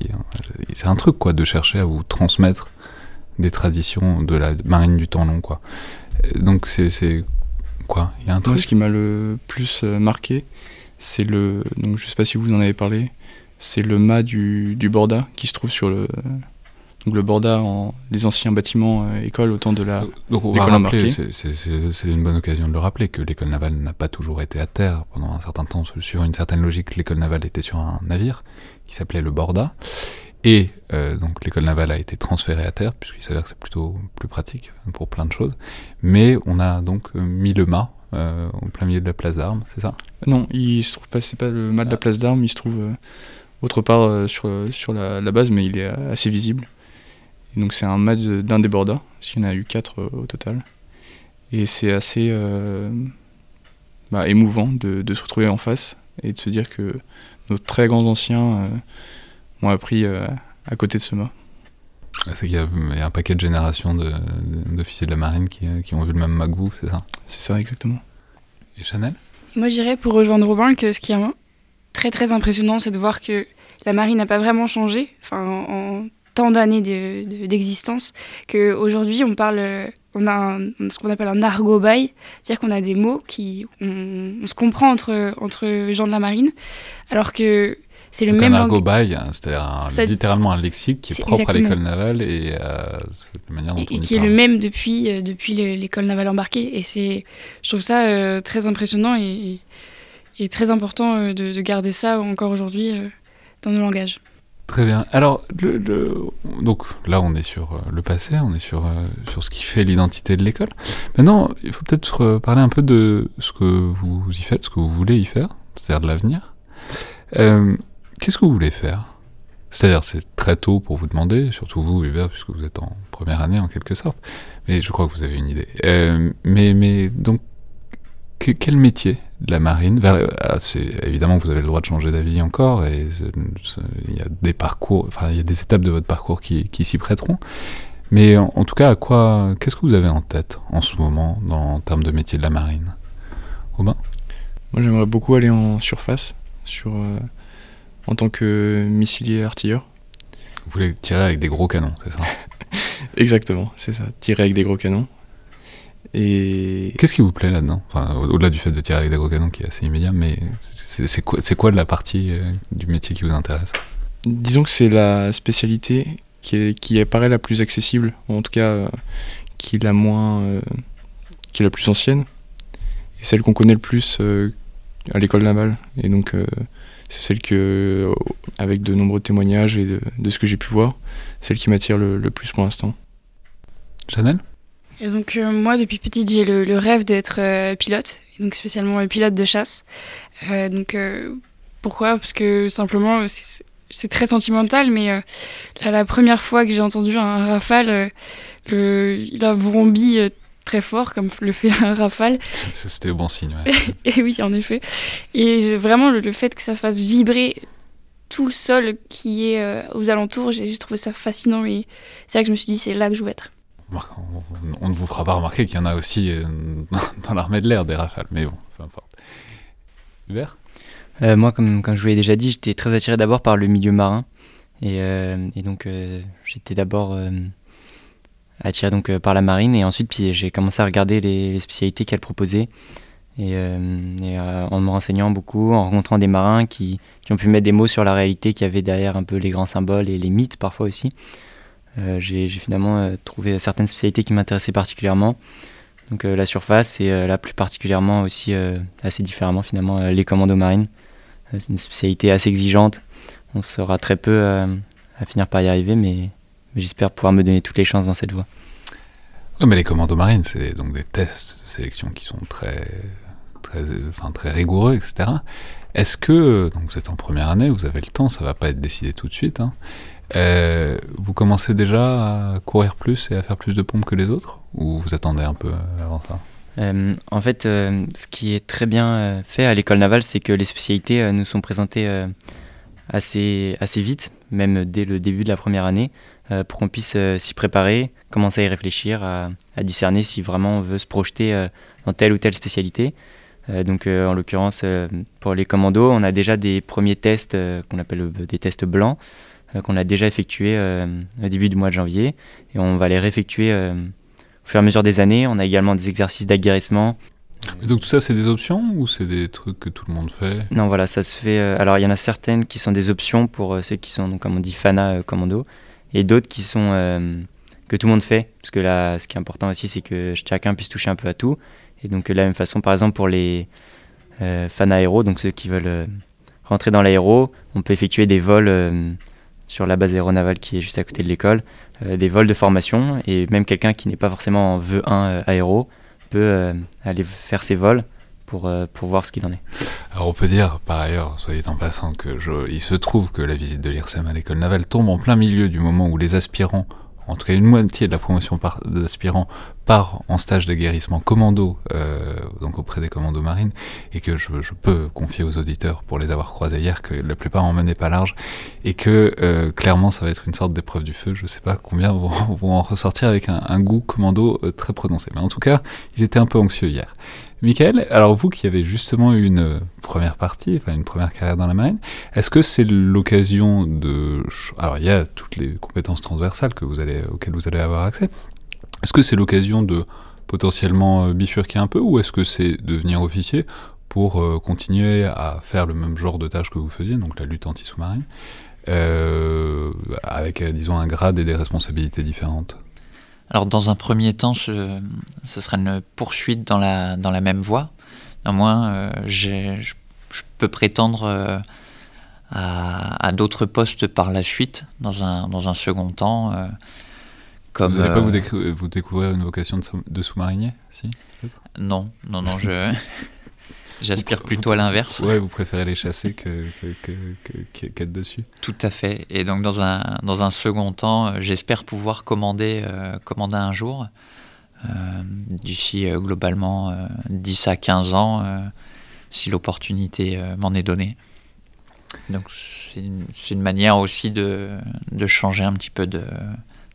Speaker 1: c'est un truc quoi de chercher à vous transmettre des traditions de la marine du temps long quoi. Donc c'est quoi Il y a un truc
Speaker 6: ce qui m'a le plus euh, marqué, c'est le. Donc, je sais pas si vous en avez parlé. C'est le mât du, du Borda qui se trouve sur le. Donc le Borda, en, les anciens bâtiments euh, écoles au temps de la.
Speaker 1: Donc on va rappeler, c'est une bonne occasion de le rappeler, que l'école navale n'a pas toujours été à terre pendant un certain temps. Suivant une certaine logique, l'école navale était sur un navire qui s'appelait le Borda. Et euh, donc l'école navale a été transférée à terre, puisqu'il s'avère que c'est plutôt plus pratique pour plein de choses. Mais on a donc euh, mis le mât euh, au plein milieu de la place d'armes, c'est ça?
Speaker 6: Non, il se trouve pas, c'est pas le mât de la place d'armes, il se trouve autre part sur, sur la, base, mais il est assez visible. Et donc c'est un mât d'un des bordas, s'il y en a eu quatre au total. Et c'est assez bah, émouvant de, de, se retrouver en face et de se dire que nos très grands anciens m'ont appris euh, à côté de ce mât.
Speaker 1: C'est qu'il y, a un paquet de générations d'officiers de, la marine qui, qui, ont vu le même vous, c'est ça?
Speaker 6: C'est ça, exactement.
Speaker 1: Et Chanel?
Speaker 5: Moi, j'irais pour rejoindre Robin que ce qui est très très impressionnant, c'est de voir que la marine n'a pas vraiment changé, enfin, en, tant d'années d'existence, qu'aujourd'hui, on parle on a ce qu'on appelle un argot bail, c'est-à-dire qu'on a des mots qui on, se comprend entre entre gens de la marine, alors que c'est le même
Speaker 1: un argot hein, c'est-à-dire littéralement un lexique qui est, propre à l'école navale et euh,
Speaker 5: la manière dont et, qui est le même depuis, euh, depuis l'école navale embarquée. Et c'est, je trouve ça euh, très impressionnant et, et très important de, de, garder ça encore aujourd'hui dans nos langages.
Speaker 1: Très bien. Alors, le, donc là, on est sur le passé, on est sur, sur ce qui fait l'identité de l'école. Maintenant, il faut peut-être parler un peu de ce que vous y faites, ce que vous voulez y faire, c'est-à-dire de l'avenir. Qu'est-ce que vous voulez faire? C'est-à-dire, c'est très tôt pour vous demander, surtout vous, Hubert, puisque vous êtes en première année en quelque sorte, mais je crois que vous avez une idée. Euh, mais, mais donc, quel métier de la marine? Ah, Évidemment, vous avez le droit de changer d'avis encore, et il y a des parcours, enfin, il y a des étapes de votre parcours qui, qui s'y prêteront. Mais en, tout cas, à quoi, qu'est-ce que vous avez en tête en ce moment dans, en termes de métier de la marine? Robin?
Speaker 6: Moi, j'aimerais beaucoup aller en surface, sur, euh, en tant que missilier artilleur.
Speaker 1: Vous voulez tirer avec des gros canons, c'est ça *laughs*
Speaker 6: Exactement, c'est ça, tirer avec des gros canons. Et...
Speaker 1: Qu'est-ce qui vous plaît là-dedans? Enfin, Au-delà du fait de tirer avec des gros canons qui est assez immédiat, mais c'est quoi, quoi la partie euh, du métier qui vous intéresse?
Speaker 6: Disons que c'est la spécialité qui, qui apparaît la plus accessible, ou en tout cas euh, qui est la moins, euh, qui est la plus ancienne, et celle qu'on connaît le plus à l'école navale. Et donc c'est celle que, avec de nombreux témoignages et de, ce que j'ai pu voir, celle qui m'attire le, le plus pour l'instant.
Speaker 1: Chanel?
Speaker 5: Et donc euh, moi, depuis petite, j'ai le, rêve d'être euh, pilote, donc spécialement euh, pilote de chasse. donc pourquoi? Parce que simplement, c'est très sentimental, mais la première fois que j'ai entendu un rafale, il a vrombi très fort, comme le fait *laughs* un rafale.
Speaker 1: C'était bon signe,
Speaker 5: ouais. *laughs* et oui, en effet. Et vraiment, le, fait que ça fasse vibrer tout le sol qui est aux alentours, j'ai trouvé ça fascinant et c'est là que je me suis dit, c'est là que je veux être
Speaker 1: on ne vous fera pas remarquer qu'il y en a aussi euh, *laughs* dans l'armée de l'air des rafales, mais bon, peu importe. Hubert?
Speaker 7: Euh, Moi, comme, comme je vous l'ai déjà dit, j'étais très attiré d'abord par le milieu marin. Et, euh, donc, j'étais d'abord attiré donc, par la marine. Et ensuite, puis, j'ai commencé à regarder les, spécialités qu'elle proposait. Et, en me renseignant beaucoup, en rencontrant des marins qui, qui ont pu mettre des mots sur la réalité qu'il y avait derrière un peu les grands symboles et les mythes parfois aussi. Euh, j'ai finalement euh, trouvé certaines spécialités qui m'intéressaient particulièrement. Donc euh, la surface et là plus particulièrement aussi assez différemment finalement les commandos marines. c'est une spécialité assez exigeante. On sera très peu à finir par y arriver, mais, j'espère pouvoir me donner toutes les chances dans cette voie.
Speaker 1: Oui, mais les commandos marines, c'est donc des tests de sélection qui sont très, très, enfin, très rigoureux, etc. Est-ce que, donc vous êtes en première année, vous avez le temps, ça va pas être décidé tout de suite, hein, euh, vous commencez déjà à courir plus et à faire plus de pompes que les autres Ou vous attendez un peu avant ça?
Speaker 7: Euh, En fait, euh, ce qui est très bien fait à l'école navale, c'est que les spécialités nous sont présentées assez, assez vite, même dès le début de la première année, pour qu'on puisse s'y préparer, commencer à y réfléchir, à, à, discerner si vraiment on veut se projeter dans telle ou telle spécialité. donc en l'occurrence, pour les commandos, on a déjà des premiers tests qu'on appelle des tests blancs. Euh, qu'on a déjà effectué euh, au début du mois de janvier et on va les réeffectuer euh, au fur et à mesure des années. On a également des exercices d'aguerrissement.
Speaker 1: donc tout ça, c'est des options ou c'est des trucs que tout le monde fait?
Speaker 7: Non, voilà, ça se fait. alors il y en a certaines qui sont des options pour ceux qui sont, donc, comme on dit, FANA commando, et d'autres qui sont que tout le monde fait. Parce que là, ce qui est important aussi, c'est que chacun puisse toucher un peu à tout. Et donc de la même façon, par exemple, pour les FANA aéro, donc ceux qui veulent rentrer dans l'aéro, on peut effectuer des vols sur la base aéronavale qui est juste à côté de l'école, euh, des vols de formation et même quelqu'un qui n'est pas forcément en vœu 1 euh, aéro peut euh, aller faire ses vols pour, pour voir ce qu'il en est.
Speaker 1: Alors on peut dire par ailleurs, soyez en passant, que il se trouve que la visite de l'IRSEM à l'école navale tombe en plein milieu du moment où les aspirants en tout cas une moitié de la promotion d'aspirants part en stage de guérissement commando, euh, donc auprès des commandos marines, et que je, peux confier aux auditeurs, pour les avoir croisés hier, que la plupart en menaient pas large, et que euh, clairement ça va être une sorte d'épreuve du feu. Je sais pas combien vont, *laughs* en ressortir avec un, goût commando euh, très prononcé, mais en tout cas, ils étaient un peu anxieux hier. Michael, alors vous qui avez justement eu une euh, première partie, enfin une première carrière dans la marine, est-ce que c'est l'occasion de... Alors il y a toutes les compétences transversales que vous allez, auxquelles vous allez avoir accès. Est-ce que c'est l'occasion de potentiellement euh, bifurquer un peu ou est-ce que c'est devenir officier pour euh, continuer à faire le même genre de tâches que vous faisiez, donc la lutte anti-sous-marine, avec disons un grade et des responsabilités différentes?
Speaker 4: Alors dans un premier temps, ce, ce sera une poursuite dans la, dans la même voie. Néanmoins, euh, je, je, peux prétendre euh, à, à d'autres postes par la suite, dans un, dans un second temps. Euh,
Speaker 1: comme, vous n'allez pas vous, vous, découvrir une vocation de, de sous-marinier si,
Speaker 4: Non, non, non, je... *laughs* J'aspire plutôt à l'inverse.
Speaker 1: Ouais, vous préférez les chasser que, que, que, qu'être dessus.
Speaker 4: Tout à fait. Et donc dans un, dans un second temps, euh, j'espère pouvoir commander, euh, commander un jour. Euh, d'ici globalement 10 à 15 ans, si l'opportunité m'en est donnée. Donc c'est une, manière aussi de, de, changer un petit peu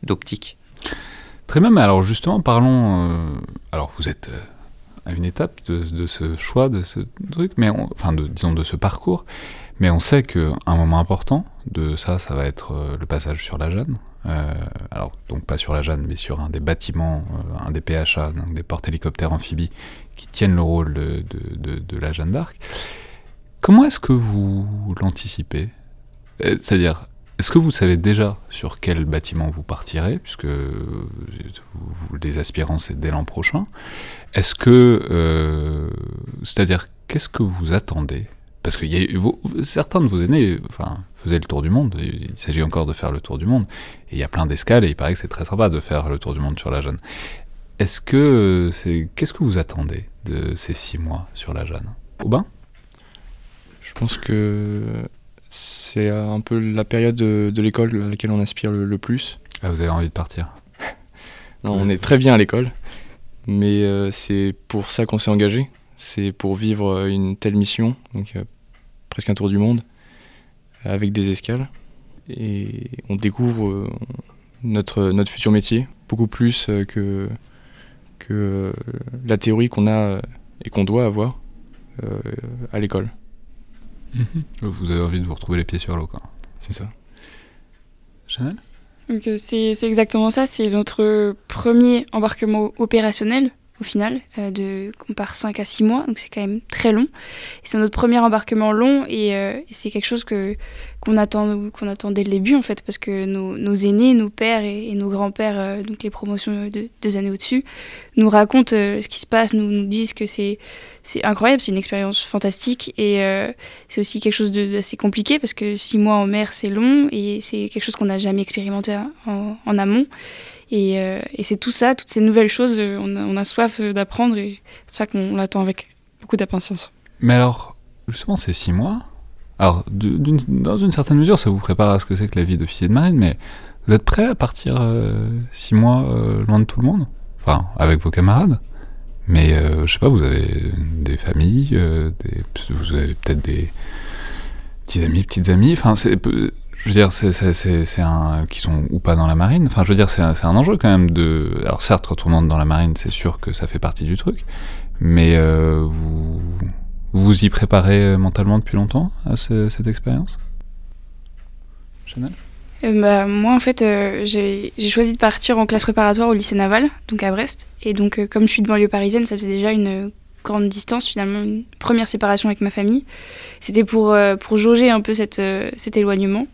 Speaker 4: d'optique.
Speaker 1: Très bien, mais alors justement, parlons. alors vous êtes à une étape de, ce choix, de ce truc, mais enfin, de, disons de ce parcours. Mais on sait qu'un moment important de ça, ça va être euh, le passage sur la Jeanne. Euh, alors, donc pas sur la Jeanne, mais sur un des bâtiments, euh, un des PHA, donc des porte-hélicoptères amphibies qui tiennent le rôle de, de, de la Jeanne d'Arc. Comment est-ce que vous l'anticipez? C'est-à-dire, est-ce que vous savez déjà sur quel bâtiment vous partirez, puisque vous, les aspirants c'est dès l'an prochain? Est-ce que, c'est-à-dire, qu'est-ce que vous attendez? Parce que certains de vos aînés faisaient le tour du monde, il s'agit encore de faire le tour du monde, et il y a plein d'escales, et il paraît que c'est très sympa de faire le tour du monde sur la Jeanne. Est-ce que c'est qu'est-ce que vous attendez de ces six mois sur la Jeanne Aubin?
Speaker 6: Je pense que c'est un peu la période de, l'école à laquelle on aspire le, plus.
Speaker 1: Ah, vous avez envie de partir *laughs*
Speaker 6: Non, on est très bien à l'école, mais euh, c'est pour ça qu'on s'est engagé c'est pour vivre euh, une telle mission, donc euh, presque un tour du monde, avec des escales. Et on découvre euh, notre, notre futur métier, beaucoup plus que, que la théorie qu'on a et qu'on doit avoir à l'école.
Speaker 1: Mhm. Vous avez envie de vous retrouver les pieds sur l'eau, quoi.
Speaker 6: C'est ça.
Speaker 1: Chanel?
Speaker 5: C'est exactement ça, c'est notre premier embarquement opérationnel au final. Euh, part 5 à 6 mois, donc c'est quand même très long. C'est notre premier embarquement long et, euh, c'est quelque chose qu'on, attend, qu'on attend dès le début en fait, parce que nos, aînés, nos pères et, nos grands-pères, euh, donc les promotions de deux années au-dessus, nous racontent ce qui se passe, nous, disent que c'est, incroyable, c'est une expérience fantastique et c'est aussi quelque chose d'assez compliqué parce que 6 mois en mer c'est long et c'est quelque chose qu'on n'a jamais expérimenté en, en amont. Euh, et, c'est tout ça, toutes ces nouvelles choses, euh, on a, soif d'apprendre et c'est pour ça qu'on l'attend avec beaucoup d'impatience.
Speaker 1: Mais alors, justement, ces six mois, alors dans une certaine mesure, ça vous prépare à ce que c'est que la vie d'officier de marine, mais vous êtes prêt à partir euh, six mois loin de tout le monde? Enfin, avec vos camarades? Mais je sais pas, vous avez des familles, vous avez peut-être des petits amis, petites amies. Enfin, c'est je veux dire, c'est un qui sont ou pas dans la marine. Enfin, je veux dire, c'est un, enjeu quand même de. Alors certes, quand on entre dans la marine, c'est sûr que ça fait partie du truc, mais euh, vous vous y préparez mentalement depuis longtemps à cette expérience, Chanel?
Speaker 5: Euh, bah, moi, en fait, euh, j'ai choisi de partir en classe préparatoire au lycée naval, donc à Brest. Et donc, comme je suis de banlieue parisienne, ça faisait déjà une grande distance, finalement, une première séparation avec ma famille. C'était pour, euh, pour jauger un peu cette, euh, cet éloignement.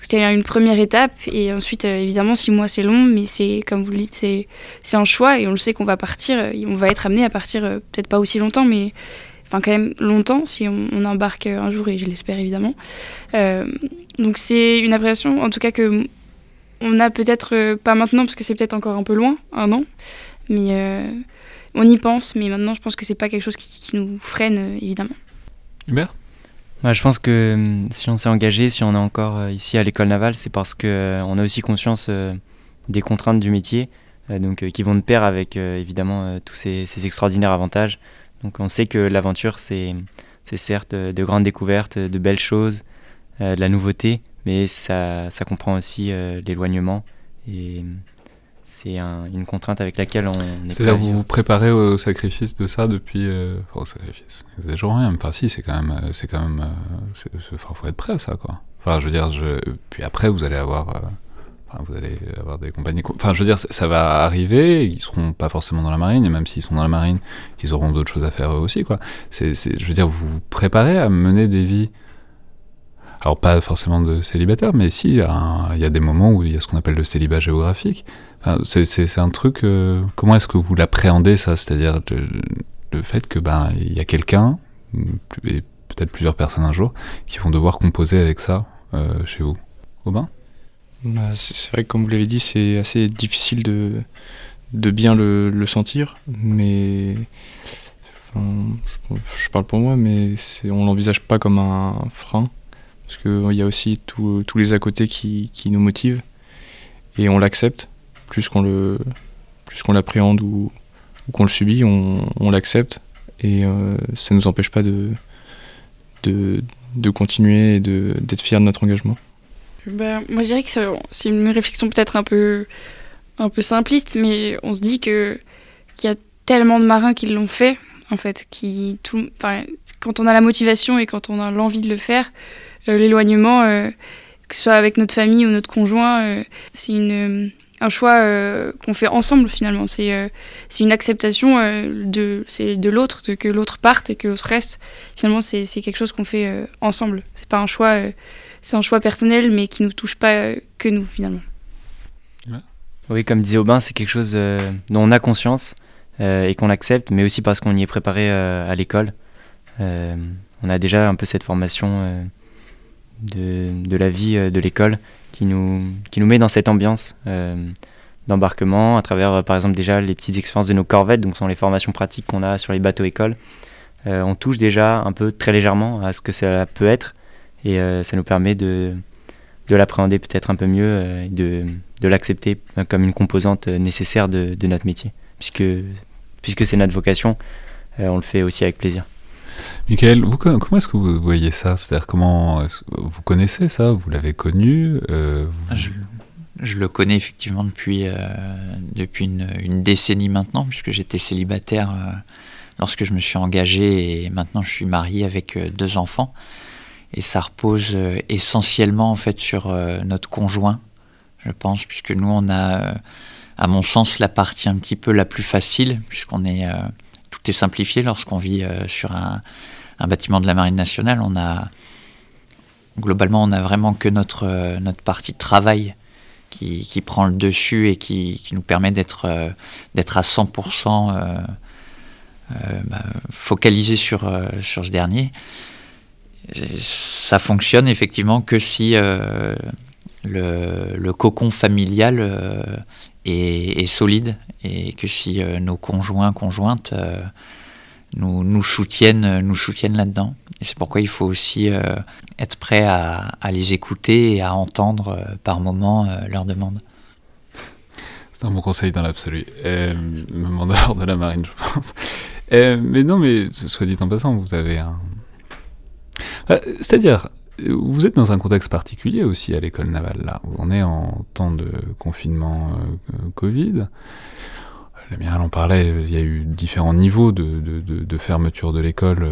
Speaker 5: C'était une première étape et ensuite, euh, évidemment, six mois c'est long, mais c'est, comme vous le dites, c'est, un choix et on le sait qu'on va partir, on va être amené à partir peut-être pas aussi longtemps, mais enfin quand même longtemps si on, embarque un jour et je l'espère évidemment. donc c'est une appréhension, en tout cas que on a peut-être pas maintenant parce que c'est peut-être encore un peu loin, un an, mais on y pense, mais maintenant je pense que c'est pas quelque chose qui, nous freine euh, évidemment.
Speaker 1: Hubert?
Speaker 7: Bah, je pense que hum, si on s'est engagé, si on est encore euh, ici à l'école navale, c'est parce qu'on euh, on a aussi conscience des contraintes du métier, donc qui vont de pair avec évidemment tous ces, ces, extraordinaires avantages. Donc on sait que l'aventure, c'est certes de grandes découvertes, de belles choses, de la nouveauté, mais ça, ça comprend aussi l'éloignement et c'est une contrainte avec laquelle on
Speaker 1: est C'est-à-dire vous vous préparez au sacrifice de ça depuis... Euh, enfin, au sacrifice, vous rien. Enfin si, c'est quand même... Euh, c'est quand même... Euh, enfin, faut être prêt à ça, quoi. Enfin, je veux dire, je, puis après, vous allez avoir... Euh, enfin, vous allez avoir des compagnies... Enfin, je veux dire, ça, va arriver, ils seront pas forcément dans la marine, et même s'ils sont dans la marine, ils auront d'autres choses à faire eux aussi, quoi. C'est, je veux dire, vous vous préparez à mener des vies alors pas forcément de célibataire, mais si, il y, a des moments où il y a ce qu'on appelle le célibat géographique. c'est un truc, euh, comment est-ce que vous l'appréhendez ça? C'est-à-dire le, fait que ben il y a quelqu'un, et peut-être plusieurs personnes un jour, qui vont devoir composer avec ça euh, chez vous. Aubin
Speaker 6: bah, C'est vrai que comme vous l'avez dit, c'est assez difficile de, de bien le, sentir, mais... je, parle pour moi, mais on l'envisage pas comme un frein parce qu'il y a aussi tous les à côté qui, nous motivent et on l'accepte plus qu'on l'appréhende ou, qu'on le subit, on, l'accepte et ça ne nous empêche pas de, continuer et d'être fiers de notre engagement.
Speaker 5: Ben, moi, je dirais que c'est une réflexion peut-être un peu, simpliste, mais on se dit que qu'il y a tellement de marins qui l'ont fait, en fait, qui quand on a la motivation et quand on a l'envie de le faire, euh, l'éloignement, euh, que ce soit avec notre famille ou notre conjoint, euh, c'est une un choix qu'on fait ensemble finalement. C'est une acceptation de, de l'autre, que l'autre parte et que l'autre reste. Finalement, c'est quelque chose qu'on fait ensemble. C'est pas un choix, c'est un choix personnel, mais qui nous touche pas que nous finalement.
Speaker 7: Oui, comme disait Aubin, c'est quelque chose dont on a conscience et qu'on accepte, mais aussi parce qu'on y est préparé à l'école. on a déjà un peu cette formation de, la vie euh, de l'école qui nous, qui nous met dans cette ambiance euh, d'embarquement à travers euh, par exemple déjà les petites expériences de nos corvettes, donc sont les formations pratiques qu'on a sur les bateaux écoles. on touche déjà un peu très légèrement à ce que ça peut être et ça nous permet de, de l'appréhender peut-être un peu mieux de, de l'accepter comme une composante nécessaire de, de notre métier puisque, puisque c'est notre vocation, on le fait aussi avec plaisir.
Speaker 1: Michael, comment est-ce que vous voyez ça? C'est-à-dire comment vous connaissez ça? Vous l'avez connu euh,
Speaker 4: je, le connais effectivement depuis, euh, depuis une, décennie maintenant, puisque j'étais célibataire euh, lorsque je me suis engagé et maintenant je suis marié avec deux enfants. Et ça repose essentiellement en fait sur notre conjoint, je pense, puisque nous on a, à mon sens, la partie un petit peu la plus facile, puisqu'on est tout est simplifié lorsqu'on vit euh, sur un, bâtiment de la Marine nationale. On a globalement, on a vraiment que notre, euh, notre partie travail qui, prend le dessus et qui, nous permet d'être euh, d'être à 100% bah, focalisé sur, sur ce dernier. Ça fonctionne effectivement que si le, le, cocon familial est, solide et que si euh, nos conjoints, conjointes euh, nous, nous, soutiennent, nous soutiennent là-dedans. Et c'est pourquoi il faut aussi euh, être prêt à, à, les écouter et à entendre par moments leurs demandes.
Speaker 1: C'est un bon conseil dans l'absolu, même en dehors de la marine, je pense. mais non, mais soit dit en passant, vous avez un. C'est-à-dire, vous êtes dans un contexte particulier aussi à l'école navale, là. On est en temps de confinement euh, Covid. La en parlait, il y a eu différents niveaux de, fermeture de l'école.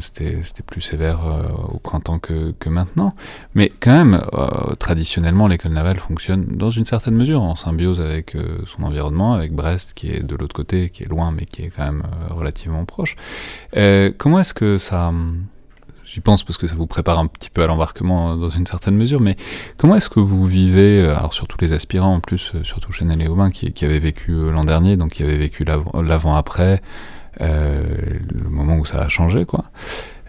Speaker 1: C'était plus sévère euh, au printemps que, maintenant. Mais quand même, euh, traditionnellement, l'école navale fonctionne dans une certaine mesure, en symbiose avec son environnement, avec Brest, qui est de l'autre côté, qui est loin, mais qui est quand même relativement proche. comment est-ce que ça j'y pense parce que ça vous prépare un petit peu à l'embarquement euh, dans une certaine mesure, mais comment est-ce que vous vivez, euh, alors surtout les aspirants en plus, euh, surtout Chanel et Aubin qui, avaient vécu l'an dernier, donc qui avaient vécu l'avant-après, le moment où ça a changé, quoi.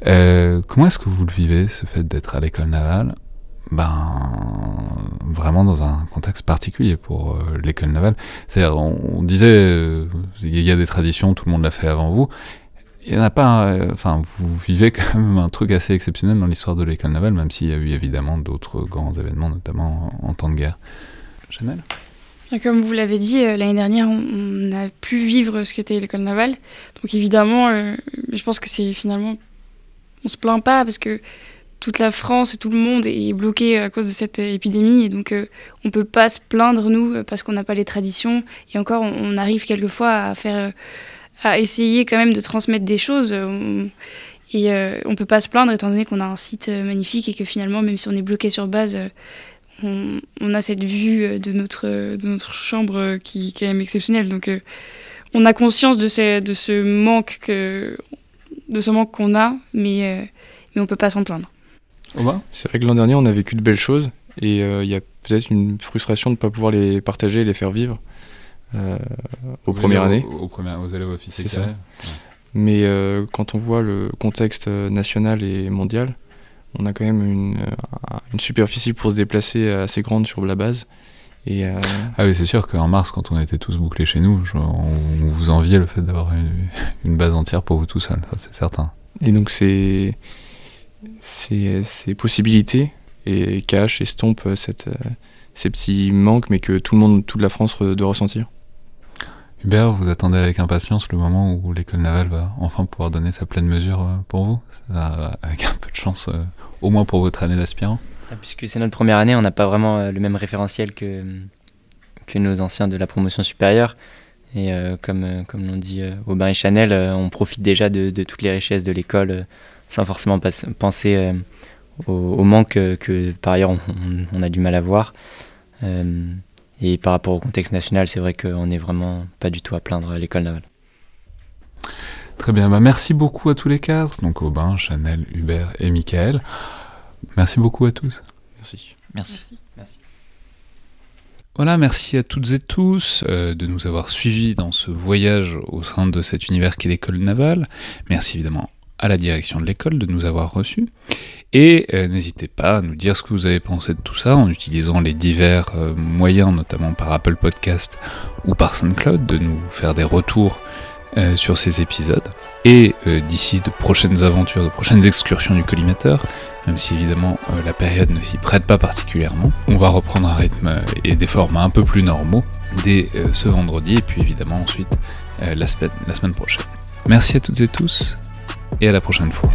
Speaker 1: comment est-ce que vous le vivez, ce fait d'être à l'école navale? Ben vraiment dans un contexte particulier pour l'école navale. C'est-à-dire, on disait, il y a des traditions, tout le monde l'a fait avant vous, il n'y en a pas. Euh, vous vivez quand même un truc assez exceptionnel dans l'histoire de l'école navale, même s'il y a eu évidemment d'autres grands événements, notamment en, temps de guerre. Chanel?
Speaker 5: Comme vous l'avez dit, euh, l'année dernière, on a pu vivre ce qu'était l'école navale. Donc évidemment, euh, je pense que c'est finalement. On se plaint pas parce que toute la France et tout le monde est bloqué à cause de cette épidémie et donc on peut pas se plaindre nous parce qu'on n'a pas les traditions et encore on arrive quelquefois à faire à essayer quand même de transmettre des choses. Euh, et euh, on peut pas se plaindre étant donné qu'on a un site euh, magnifique et que finalement, même si on est bloqué sur base, on, a cette vue de notre, de notre chambre qui, est quand même exceptionnelle. Donc on a conscience de ce, de ce manque que, de ce manque qu'on a, mais, mais on peut pas s'en plaindre.
Speaker 6: C'est vrai que l'an dernier, on a vécu de belles choses et il y a peut-être une frustration de ne pas pouvoir les partager et les faire vivre. Euh, aux, premières années.
Speaker 1: Aux, aux, élèves officiels.
Speaker 6: Mais euh, quand on voit le contexte euh, national et mondial, on a quand même une, une superficie pour se déplacer assez grande sur la base. Et
Speaker 1: Ah oui, c'est sûr qu'en mars, quand on était tous bouclés chez nous, on, vous enviait le fait d'avoir une, base entière pour vous tout seul, ça c'est certain.
Speaker 6: Et donc ces, ces, ces possibilités et cachent, estompent cette, ces petits manques, mais que tout le monde, toute la France doit ressentir.
Speaker 1: Hubert, vous attendez avec impatience le moment où l'école navale va enfin pouvoir donner sa pleine mesure euh, pour vous? Avec un peu de chance, euh, au moins pour votre année d'aspirant
Speaker 7: ah, Puisque c'est notre première année, on n'a pas vraiment euh, le même référentiel que, nos anciens de la promotion supérieure. Et comme, comme l'ont dit Aubin et Chanel, on profite déjà de, toutes les richesses de l'école sans forcément penser au, manque que, par ailleurs on, a du mal à voir. Et par rapport au contexte national, c'est vrai qu'on n'est vraiment pas du tout à plaindre l'école navale.
Speaker 1: Très bien, bah merci beaucoup à tous les quatre, donc Aubin, Chanel, Hubert et Michael. Merci beaucoup à tous.
Speaker 6: Merci.
Speaker 4: Merci.
Speaker 7: merci.
Speaker 1: Voilà, merci à toutes et tous euh, de nous avoir suivis dans ce voyage au sein de cet univers qu'est l'école navale. Merci évidemment à la direction de l'école de nous avoir reçus. Et euh, n'hésitez pas à nous dire ce que vous avez pensé de tout ça en utilisant les divers euh, moyens, notamment par Apple Podcast ou par SoundCloud, de nous faire des retours euh, sur ces épisodes. Et d'ici de prochaines aventures, de prochaines excursions du collimateur, même si évidemment la période ne s'y prête pas particulièrement, on va reprendre un rythme et des formats un peu plus normaux dès ce vendredi, et puis évidemment ensuite la semaine, la semaine prochaine. Merci à toutes et tous, et à la prochaine fois.